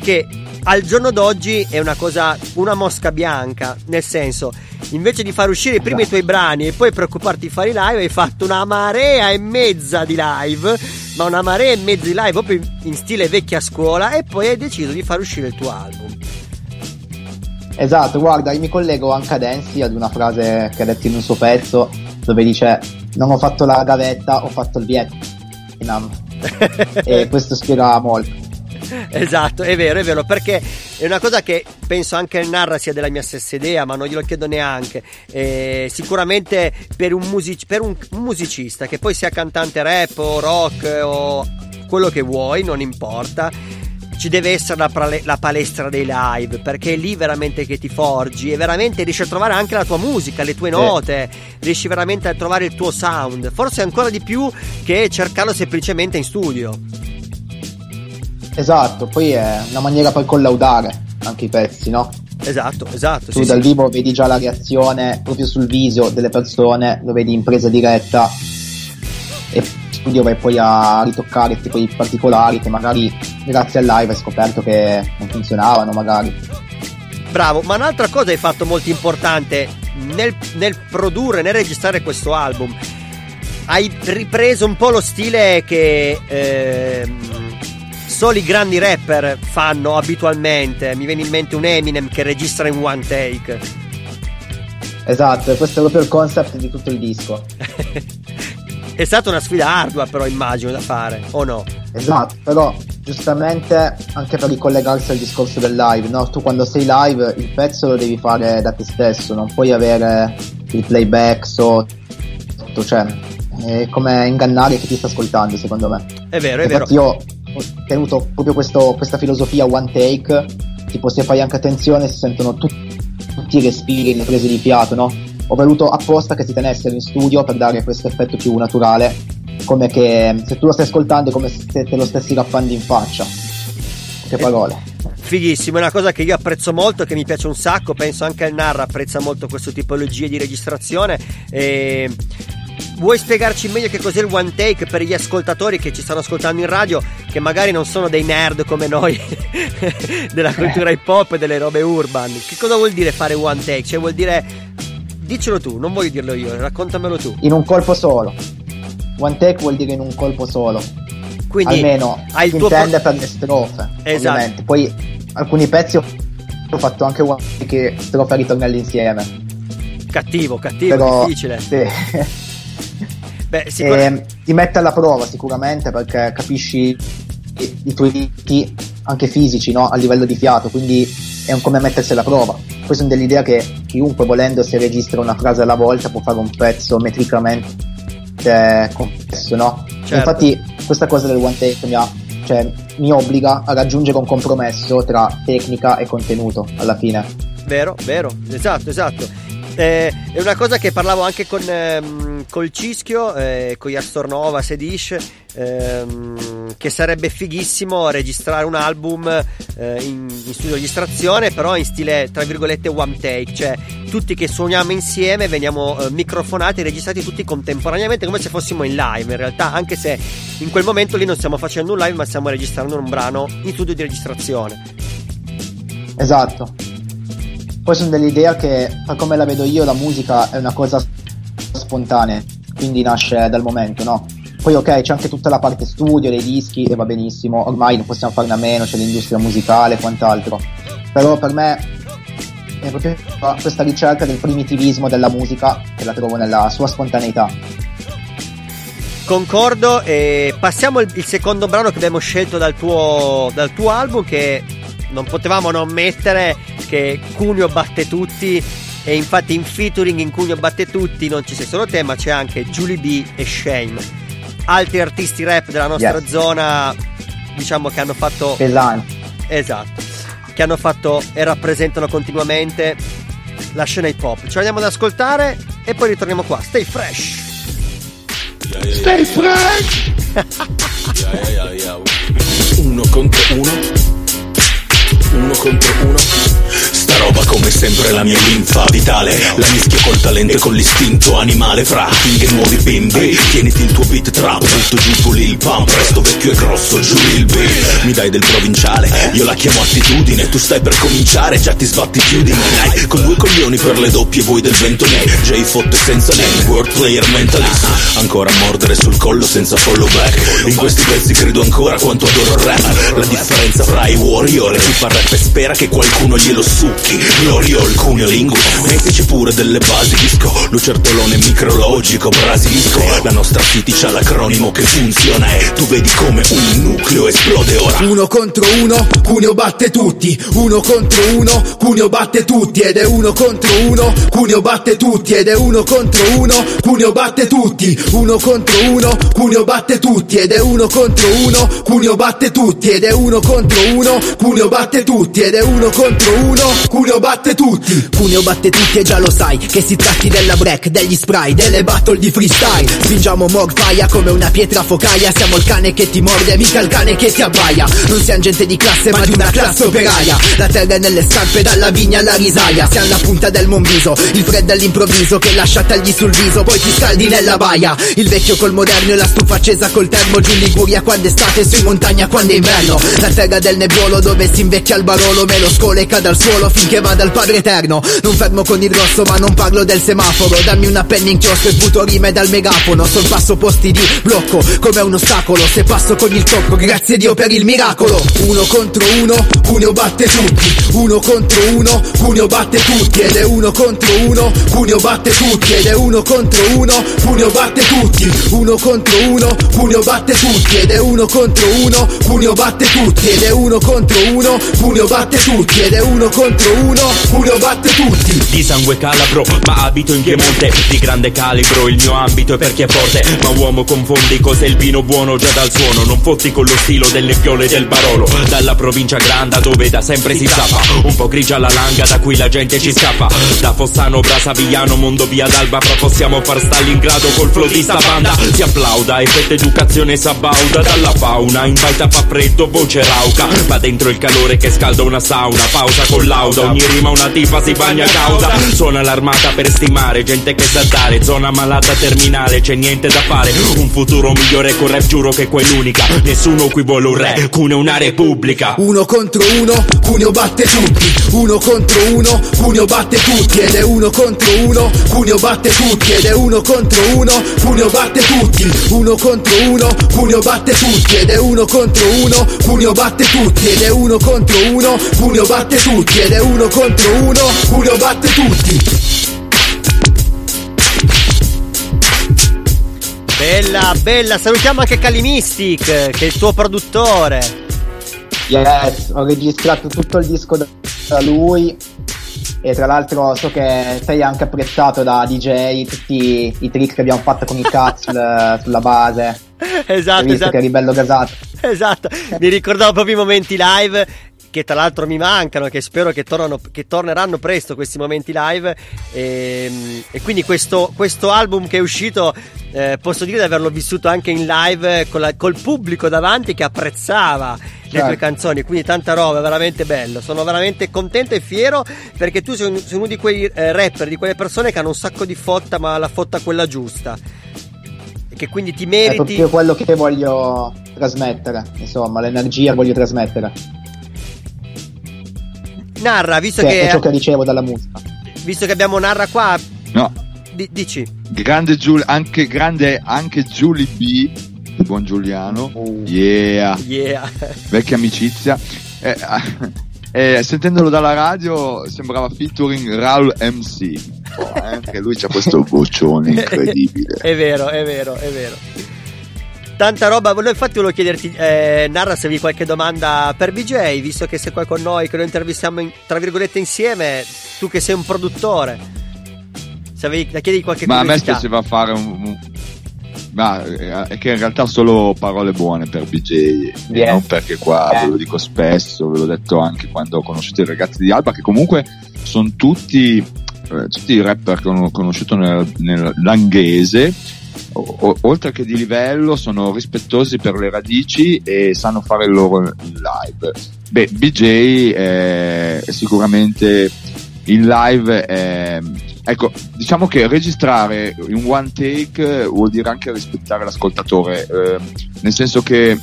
che al giorno d'oggi è una cosa, una mosca bianca, nel senso, invece di far uscire i tuoi brani e poi preoccuparti di fare i live, hai fatto una marea e mezza di live, ma una marea e mezza di live proprio in stile vecchia scuola e poi hai deciso di far uscire il tuo album. Esatto, guarda, io mi collego anche a Densi ad una frase che ha detto in un suo pezzo dove dice non ho fatto la gavetta, ho fatto il Vietnam. *laughs* e questo spiega molto. Esatto, è vero, è vero, perché è una cosa che penso anche il Narra sia della mia stessa idea, ma non glielo chiedo neanche. Eh, sicuramente per, un, music- per un musicista, che poi sia cantante rap o rock o quello che vuoi, non importa ci deve essere la, prale- la, palestra dei live perché è lì veramente che ti forgi e veramente riesci a trovare anche la tua musica, le tue note, riesci veramente a trovare il tuo sound, forse ancora di più che cercarlo semplicemente in studio. Esatto, poi è una maniera per collaudare anche i pezzi, no? Esatto, esatto. Tu sì, dal sì. vivo vedi già la reazione proprio sul viso delle persone, lo vedi in presa diretta e studio vai poi a ritoccare tipo i particolari che magari grazie al live hai scoperto che non funzionavano magari. Bravo, ma un'altra cosa hai fatto molto importante nel, nel produrre, nel registrare questo album. Hai ripreso un po' lo stile che ehm, solo i grandi rapper fanno abitualmente. Mi viene in mente un Eminem che registra in one take. Esatto, questo è proprio il concept di tutto il disco. *laughs* È stata una sfida ardua, però immagino da fare, o no? Esatto, però giustamente anche per ricollegarsi al discorso del live, no? Tu quando sei live il pezzo lo devi fare da te stesso, non puoi avere il playback sotto, cioè è come ingannare chi ti sta ascoltando, secondo me. È vero, è Infatti vero. io ho tenuto proprio questo, questa filosofia one take, tipo se fai anche attenzione si sentono tutti, tutti i respiri, le prese di fiato, no? Ho voluto apposta che si tenessero in studio per dare questo effetto più naturale, come che se tu lo stai ascoltando è come se te lo stessi rappando in faccia. Che parole. Fighissimo, è una cosa che io apprezzo molto, che mi piace un sacco, penso anche il Narra apprezza molto questa tipologia di registrazione. E... Vuoi spiegarci meglio che cos'è il one take per gli ascoltatori che ci stanno ascoltando in radio, che magari non sono dei nerd come noi *laughs* della cultura hip hop e delle robe urban? Che cosa vuol dire fare one take? Cioè vuol dire Diccelo tu, non voglio dirlo io, raccontamelo tu. In un colpo solo. One take vuol dire in un colpo solo. Quindi Almeno hai il tuo intende pro- per le strofe. Esatto. Ovviamente. Poi alcuni pezzi ho fatto anche one take strofe e ritornelli insieme. Cattivo, cattivo, Però, difficile. sì. *laughs* *laughs* Beh, sicur- E ti mette alla prova sicuramente perché capisci i, i tuoi limiti anche fisici no? a livello di fiato, quindi è un come mettersi alla prova. Poi sono dell'idea che chiunque volendo se registra una frase alla volta può fare un pezzo metricamente complesso, no? Certo. Infatti questa cosa del one take mi, ha- cioè, mi obbliga a raggiungere un compromesso tra tecnica e contenuto alla fine. Vero, vero, esatto, esatto. Eh, è una cosa che parlavo anche con ehm, col Cischio, eh, con Astor Nova, Sedish, ehm, che sarebbe fighissimo registrare un album eh, in, in studio di registrazione, però in stile tra virgolette one take, cioè tutti che suoniamo insieme veniamo eh, microfonati e registrati tutti contemporaneamente come se fossimo in live in realtà, anche se in quel momento lì non stiamo facendo un live ma stiamo registrando un brano in studio di registrazione. Esatto. Poi sono dell'idea che, per come la vedo io, la musica è una cosa spontanea, quindi nasce dal momento, no? Poi ok, c'è anche tutta la parte studio dei dischi e va benissimo, ormai non possiamo farne a meno, c'è l'industria musicale e quant'altro. Però per me è proprio questa ricerca del primitivismo della musica che la trovo nella sua spontaneità. Concordo, e passiamo al secondo brano che abbiamo scelto dal tuo, dal tuo album che non potevamo non mettere che Cuneo batte tutti e infatti in featuring in Cuneo batte tutti non ci sei solo te ma c'è anche Julie B e Shame altri artisti rap della nostra Yes. zona diciamo che hanno fatto Pesanti. esatto che hanno fatto e rappresentano continuamente la scena hip hop ce l'andiamo ad ascoltare e poi ritorniamo qua stay fresh Stay fresh! Uno contro uno. Uno contro uno. Roba come sempre la mia linfa vitale. La mischio col talento e con l'istinto animale. Fra king e nuovi bimbi Tieniti il tuo beat trap Butto giù puli il pump. Resto vecchio e grosso giù il beat. Mi dai del provinciale Io la chiamo attitudine. Tu stai per cominciare Già ti sbatti chiudi. Dai con due coglioni per le doppie Voi del vento ne J fotte senza name World player mentalist. Ancora a mordere sul collo senza follow back. In questi pezzi credo ancora quanto adoro il rap. La differenza fra i warrior e chi fa rap e spera che qualcuno glielo succhi Glorio il cuniolingo Mettici pure delle basi disco Lucertolone micrologico brasilisco La nostra city c'ha l'acronimo che funziona E tu vedi come un nucleo esplode ora Uno contro uno, Cuneo batte tutti. Uno contro uno, Cuneo batte tutti. Ed è uno contro uno, Cuneo batte tutti. Ed è uno contro uno, Cuneo batte tutti. Uno contro uno, Cuneo batte tutti. Ed è uno contro uno, Cuneo batte tutti. Ed è uno contro uno, Cuneo batte tutti. Ed è uno contro uno, Cuneo batte tutti. Cuneo batte tutti e già lo sai che si tratti della break, degli spray, delle battle di freestyle. Spingiamo morfaia come una pietra focaia. Siamo il cane che ti morde, mica il cane che ti abbaia. Non siamo gente di classe, ma di una classe operaia. La terra è nelle scarpe, dalla vigna alla risaia. Siamo la punta del monviso, il freddo all'improvviso che lascia tagli sul viso, poi ti scaldi nella baia. Il vecchio col moderno e la stufa accesa col termo. Giù in Liguria quando è estate, su in montagna quando è inverno. La terra del nebbiolo dove si invecchia il barolo. Me lo scole e cade al suolo finché vada al Padre Eterno. Non fermo con il rosso, ma non parlo del semaforo. Dammi una penna in chiosco e sputo rime dal megafono. Sul passo posti di blocco come un ostacolo. Se passo con il tocco, grazie Dio per il miracolo. Uno contro uno, Cuneo batte tutti. Uno contro uno, Cuneo batte tutti. Ed è uno contro uno, Cuneo batte tutti. Ed è uno contro uno, Cuneo batte tutti. Uno contro uno, Cuneo batte tutti. Ed è uno contro uno, Cuneo batte tutti. Ed è uno contro uno, Cuneo batte tutti. Ed è uno contro uno, Cuneo batte tutti. Di sangue calabro, ma abito in Piemonte. Di grande calibro, il mio ambito è per chi è forte. Ma uomo confondi cos'è il vino buono già dal suono. Non fotti con lo stilo delle fiole del Barolo. Dalla provincia granda dove da sempre si zappa. Un po' grigia la langa da cui la gente ci scappa. Da Fossano, Brasavigliano, Mondo via d'Alba. Però possiamo far Stalingrado col flow di sta banda. Si applauda, effetto educazione sabauda Dalla fauna, in baita fa freddo, voce rauca. Ma dentro il calore che scalda una sauna Pausa con lauda, ogni rima una tipa si bagna a causa Suona l'armata per stimare, gente che sa dare Zona malata terminale, c'è niente da fare Un futuro migliore con rap, giuro che qua è l'unica Nessuno qui vuole un re, Cuneo è una repubblica Uno contro uno, Cuneo batte tutti. Uno contro uno, Cuneo batte tutti. Ed è uno contro uno, Cuneo batte tutti. Ed è uno contro uno, Cuneo batte tutti. Uno contro uno, Cuneo batte tutti. Ed è uno contro uno, Cuneo batte tutti. Ed è uno contro uno, Cuneo batte tutti. Ed è uno contro uno, Cuneo batte tutti. Bella, bella. Salutiamo anche Calimistic, che è il tuo produttore. Yes, ho registrato tutto il disco da, lui e tra l'altro so che sei anche apprezzato da DJ, tutti i trick che abbiamo fatto con i cazzo *laughs* sulla base. Esatto, esatto. che eri bello gasato. Esatto, mi ricordavo proprio i momenti live che tra l'altro mi mancano, che spero che, tornano, che torneranno presto questi momenti live e, e quindi questo, questo album che è uscito eh, posso dire di averlo vissuto anche in live la- col pubblico davanti che apprezzava le tue Certo. canzoni, quindi tanta roba, veramente bello. Sono veramente contento e fiero perché tu sei, un- sei uno di quei eh, rapper, di quelle persone che hanno un sacco di fotta, ma la fotta quella giusta. E che quindi ti È meriti. proprio quello che voglio trasmettere, insomma, l'energia voglio trasmettere. Narra, visto Che che, è ciò che ricevo dalla musica. visto che abbiamo Narra qua, No, di- dici. grande Giul- anche grande anche Giulia B, il buon Giuliano. Yeah, Yeah. vecchia amicizia. Eh, eh, sentendolo dalla radio sembrava featuring Raul MC. po', *laughs* eh, Che lui c'ha questo vocione *laughs* incredibile. è vero, è vero, è vero. Tanta roba, volevo- infatti volevo chiederti, eh, Narra, se avevi qualche domanda per BJ, visto che sei qua con noi, che lo intervistiamo in- tra virgolette insieme, tu che sei un produttore, se avevi da chiedi qualche Ma a me curiosità. piaceva fare un. un- ma eh, è che in realtà solo parole buone per BJ, e Yeah. non perché qua Eh. ve lo dico spesso, ve l'ho detto anche quando ho conosciuto i ragazzi di Alba, che comunque sono tutti, eh, tutti i rapper che ho conosciuto nel, nel langhese, o- oltre che di livello, sono rispettosi per le radici e sanno fare il loro live. Beh, BJ è sicuramente in live è, ecco diciamo che registrare in one take vuol dire anche rispettare l'ascoltatore eh, nel senso che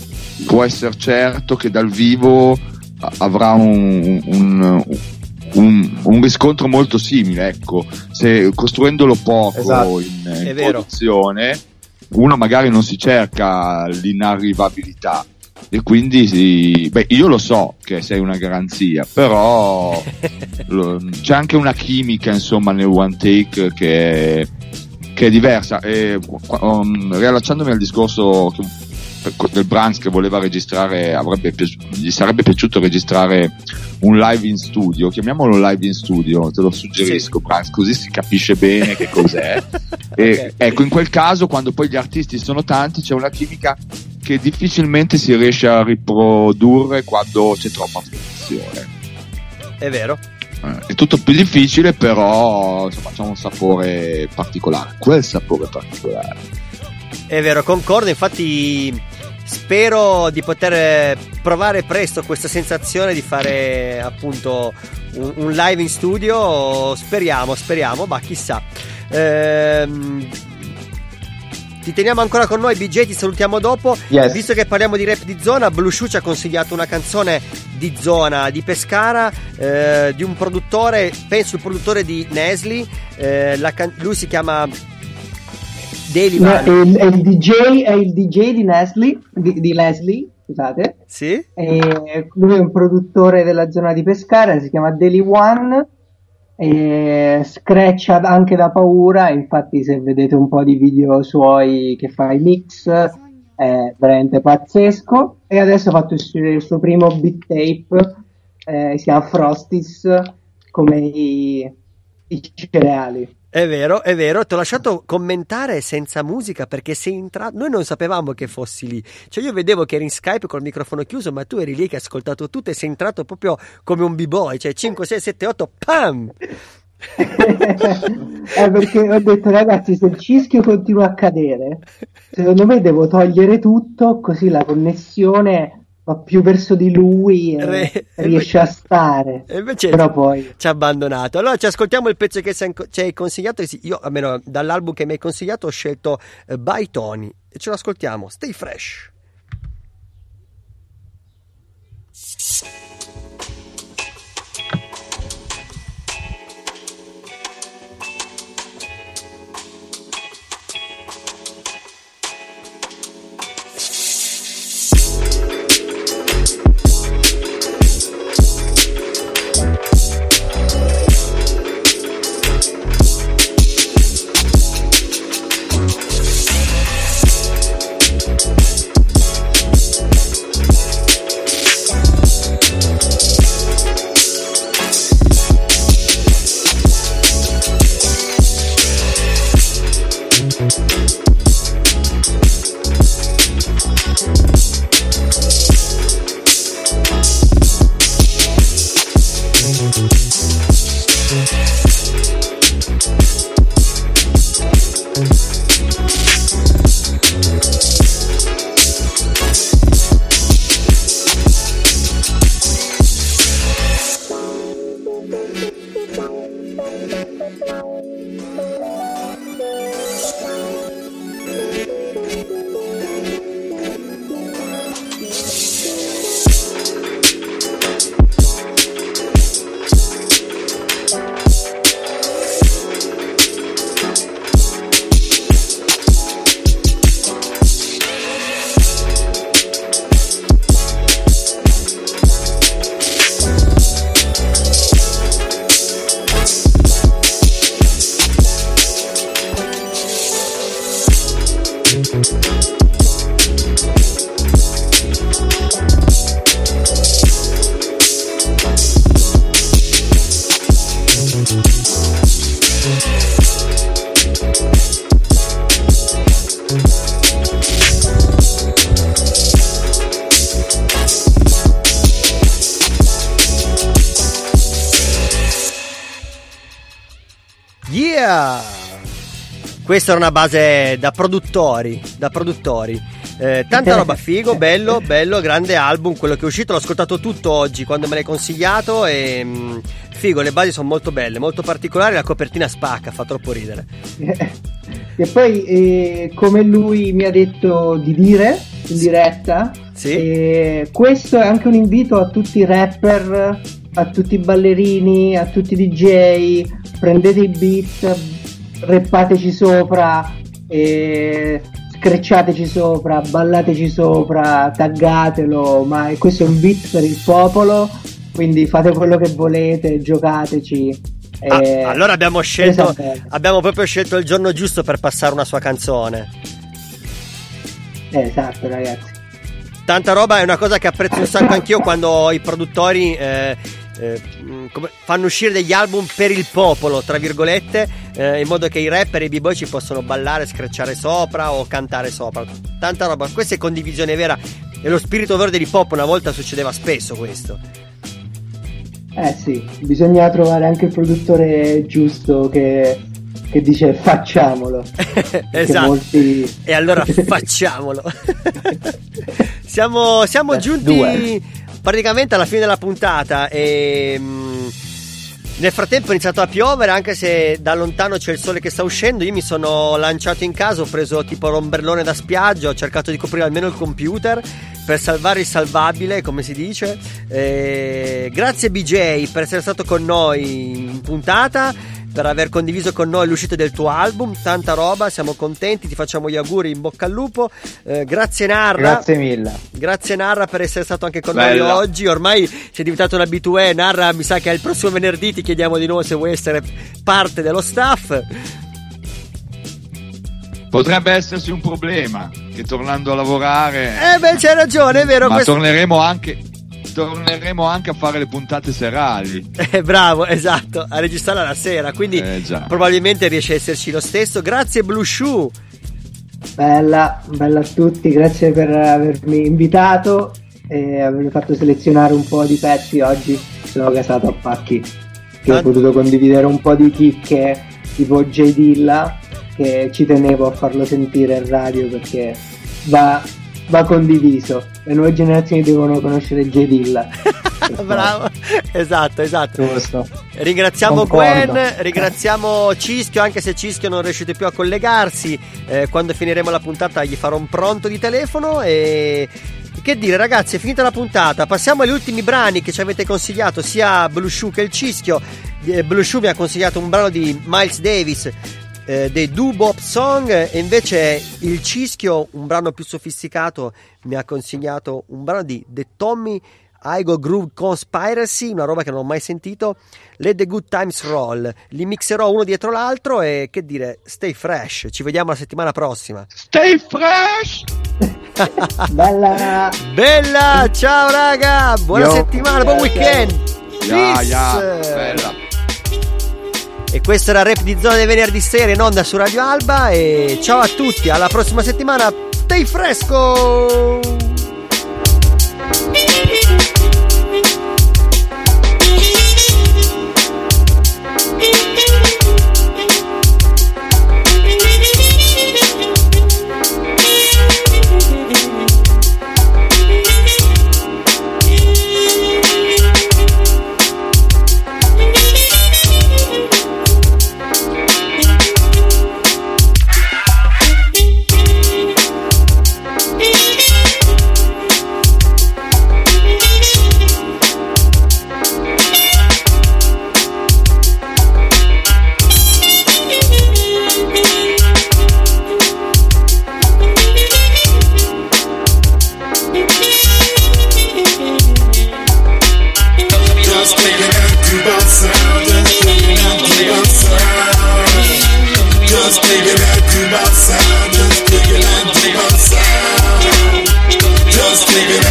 può essere certo che dal vivo avrà un, un, un, un riscontro molto simile ecco se costruendolo poco Esatto. in, in produzione uno magari non si cerca l'inarrivabilità e quindi sì, beh, io lo so che sei una garanzia, però *laughs* lo- c'è anche una chimica insomma nel one take che è, che è diversa. E, um, riallacciandomi al discorso che- del Branks che voleva registrare, avrebbe gli sarebbe piaciuto registrare un live in studio, chiamiamolo live in studio, te lo suggerisco Branks, così si capisce bene che cos'è. *laughs* E, Ecco, in quel caso, quando poi gli artisti sono tanti, c'è una chimica che difficilmente si riesce a riprodurre quando c'è troppa fruizione. È vero. Eh, È tutto più difficile, però insomma, c'è un sapore particolare. Quel sapore particolare. È vero, concordo, infatti spero di poter provare presto questa sensazione di fare appunto un, un live in studio, speriamo, speriamo, ma chissà. Ehm, ti teniamo ancora con noi BJ, ti salutiamo dopo. Yes. Visto che parliamo di rap di zona, Blue Shoe ci ha consigliato una canzone di zona di Pescara eh, di un produttore, penso il produttore di Nesli, eh, can- lui si chiama Daily No, il, il DJ, è il DJ di Nestle, di, di Leslie, scusate. Sì? E lui è un produttore della zona di Pescara, si chiama Daily One. E screccia anche da paura, infatti se vedete un po' di video suoi che fa i mix è veramente pazzesco. E adesso ha fatto uscire il suo primo beat tape, eh, si chiama Frosties, come i, i cereali. È vero, è vero, ti ho lasciato commentare senza musica perché sei entrato. Noi non sapevamo che fossi lì. Cioè, io vedevo che eri in Skype col microfono chiuso, ma tu eri lì che hai ascoltato tutto e sei entrato proprio come un b-boy. Cioè, 5, 6, 7, 8, pam! *laughs* Eh, perché ho detto ragazzi se il cischio continua a cadere secondo me devo togliere tutto così la connessione va più verso di lui e Re- riesce a stare invece però poi ci ha abbandonato. Allora, ci ascoltiamo il pezzo che ci hai consigliato. Io, almeno dall'album che mi hai consigliato, ho scelto eh, By Tony e ce lo ascoltiamo. Stay fresh. Yeah! Questa era una base da produttori, da produttori. Eh, tanta roba figo, bello, bello, grande album, quello che è uscito, l'ho ascoltato tutto oggi quando me l'hai consigliato e mh, figo, le basi sono molto belle, molto particolari, la copertina spacca, fa troppo ridere. *laughs* E poi, eh, come lui mi ha detto di dire in diretta, Sì. eh, questo è anche un invito a tutti i rapper, a tutti i ballerini, a tutti i DJ, prendete i beat, rappateci sopra, eh, screcciateci sopra, ballateci sopra, taggatelo, ma questo è un beat per il popolo, quindi fate quello che volete, giocateci. Ah, eh, allora abbiamo scelto, abbiamo proprio scelto il giorno giusto per passare una sua canzone. Eh, esatto ragazzi. Tanta roba è una cosa che apprezzo un sacco anch'io quando i produttori eh, eh, mh, come- fanno uscire degli album per il popolo, tra virgolette, eh, in modo che i rapper e i b-boy ci possono ballare, screcciare sopra o cantare sopra. Tanta roba, questa è condivisione vera. E lo spirito vero dell'hip hop una volta succedeva spesso questo. Eh sì, bisogna trovare anche il produttore giusto che, che dice facciamolo. *laughs* Esatto. molti- E allora *laughs* facciamolo. *laughs* siamo siamo Beh, giunti due. Praticamente alla fine della puntata e mm, nel frattempo è iniziato a piovere anche se da lontano c'è il sole che sta uscendo. Io mi sono lanciato in casa, ho preso tipo l'ombrellone da spiaggia, ho cercato di coprire almeno il computer per salvare il salvabile, come si dice. Eh, grazie BJ per essere stato con noi in puntata per aver condiviso con noi l'uscita del tuo album, tanta roba, siamo contenti, ti facciamo gli auguri, in bocca al lupo. Eh, grazie Narra. Grazie mille. Grazie Narra per essere stato anche con Bella. noi oggi. Ormai sei diventato un abitué. Narra, mi sa che il prossimo venerdì ti chiediamo di nuovo se vuoi essere parte dello staff. Potrebbe esserci un problema che tornando a lavorare, Eh beh, c'hai ragione, è vero. ma questo- torneremo anche torneremo anche a fare le puntate serali. *laughs* Eh, bravo, esatto, a registrarla la sera, quindi Eh, probabilmente riesce a esserci lo stesso. Grazie Blue Shoe. Bella, bella a tutti, grazie per avermi invitato e avermi fatto selezionare un po' di pezzi oggi. Sono casato a pacchi che ho potuto condividere un po' di chicche tipo J Dilla che ci tenevo a farlo sentire in radio perché va, va condiviso. Le nuove generazioni devono conoscere J Dilla. *laughs* Bravo, esatto, esatto. Giusto. Ringraziamo Concordo. Gwen, ringraziamo Cischio, anche se Cischio non riuscite più a collegarsi. eh, quando finiremo la puntata gli farò un pronto di telefono e... Che dire ragazzi, è finita la puntata, passiamo agli ultimi brani che ci avete consigliato, sia Blue Shoe che il Cischio. Eh, Blue Shoe mi ha consigliato un brano di Miles Davis eh, dei Doo Bop Song e invece il Cischio, un brano più sofisticato, mi ha consigliato un brano di The Tommy Igo Groove Conspiracy, una roba che non ho mai sentito. Let the Good Times Roll. Li mixerò uno dietro l'altro e che dire, stay fresh. Ci vediamo la settimana prossima. Stay fresh! *laughs* Bella! Bella, ciao raga, buona Yo. settimana, buon weekend. Peace. ya, bella. E questo era il rap di zona dei venerdì sera in onda su Radio Alba e ciao a tutti, alla prossima settimana. Stay fresco! was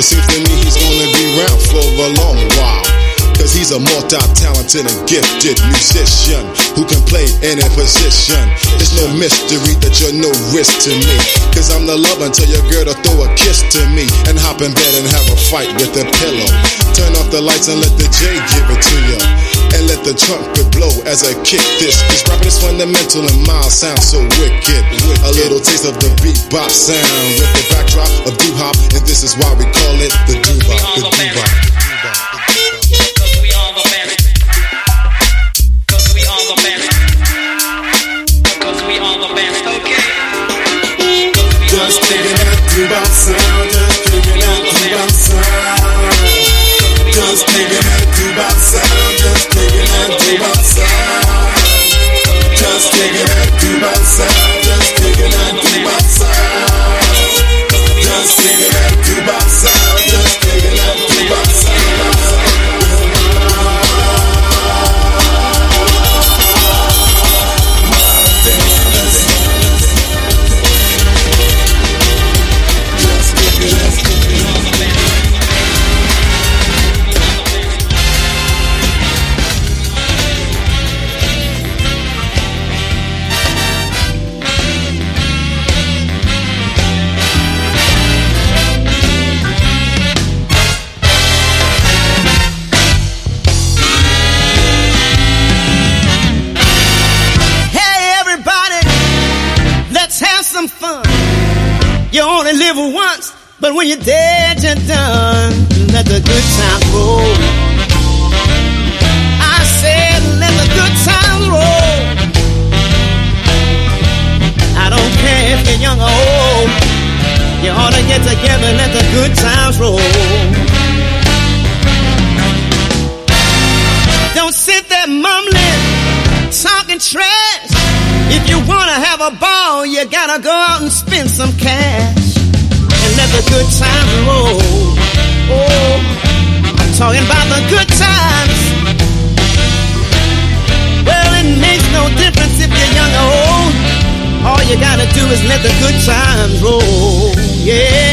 Cause seems to me he's gonna be around for a long while. Cause he's a multi-talented and gifted musician who can play any position. It's no mystery that you're no risk to me. Cause I'm the lover until your girl to throw a kiss to me and hop in bed and have a fight with a pillow. Turn off the lights and let the J give it to you. And let the trumpet blow as I kick this. Cause rapping is fundamental and mild sounds so wicked. A little taste of the bebop sound with the backdrop of doo hop. And this is why we call it the doo-bop. The doo-bop. Out and spend some cash and let the good times roll. Oh, I'm talking about the good times. Well, it makes no difference if you're young or old. All you gotta do is let the good times roll. Yeah.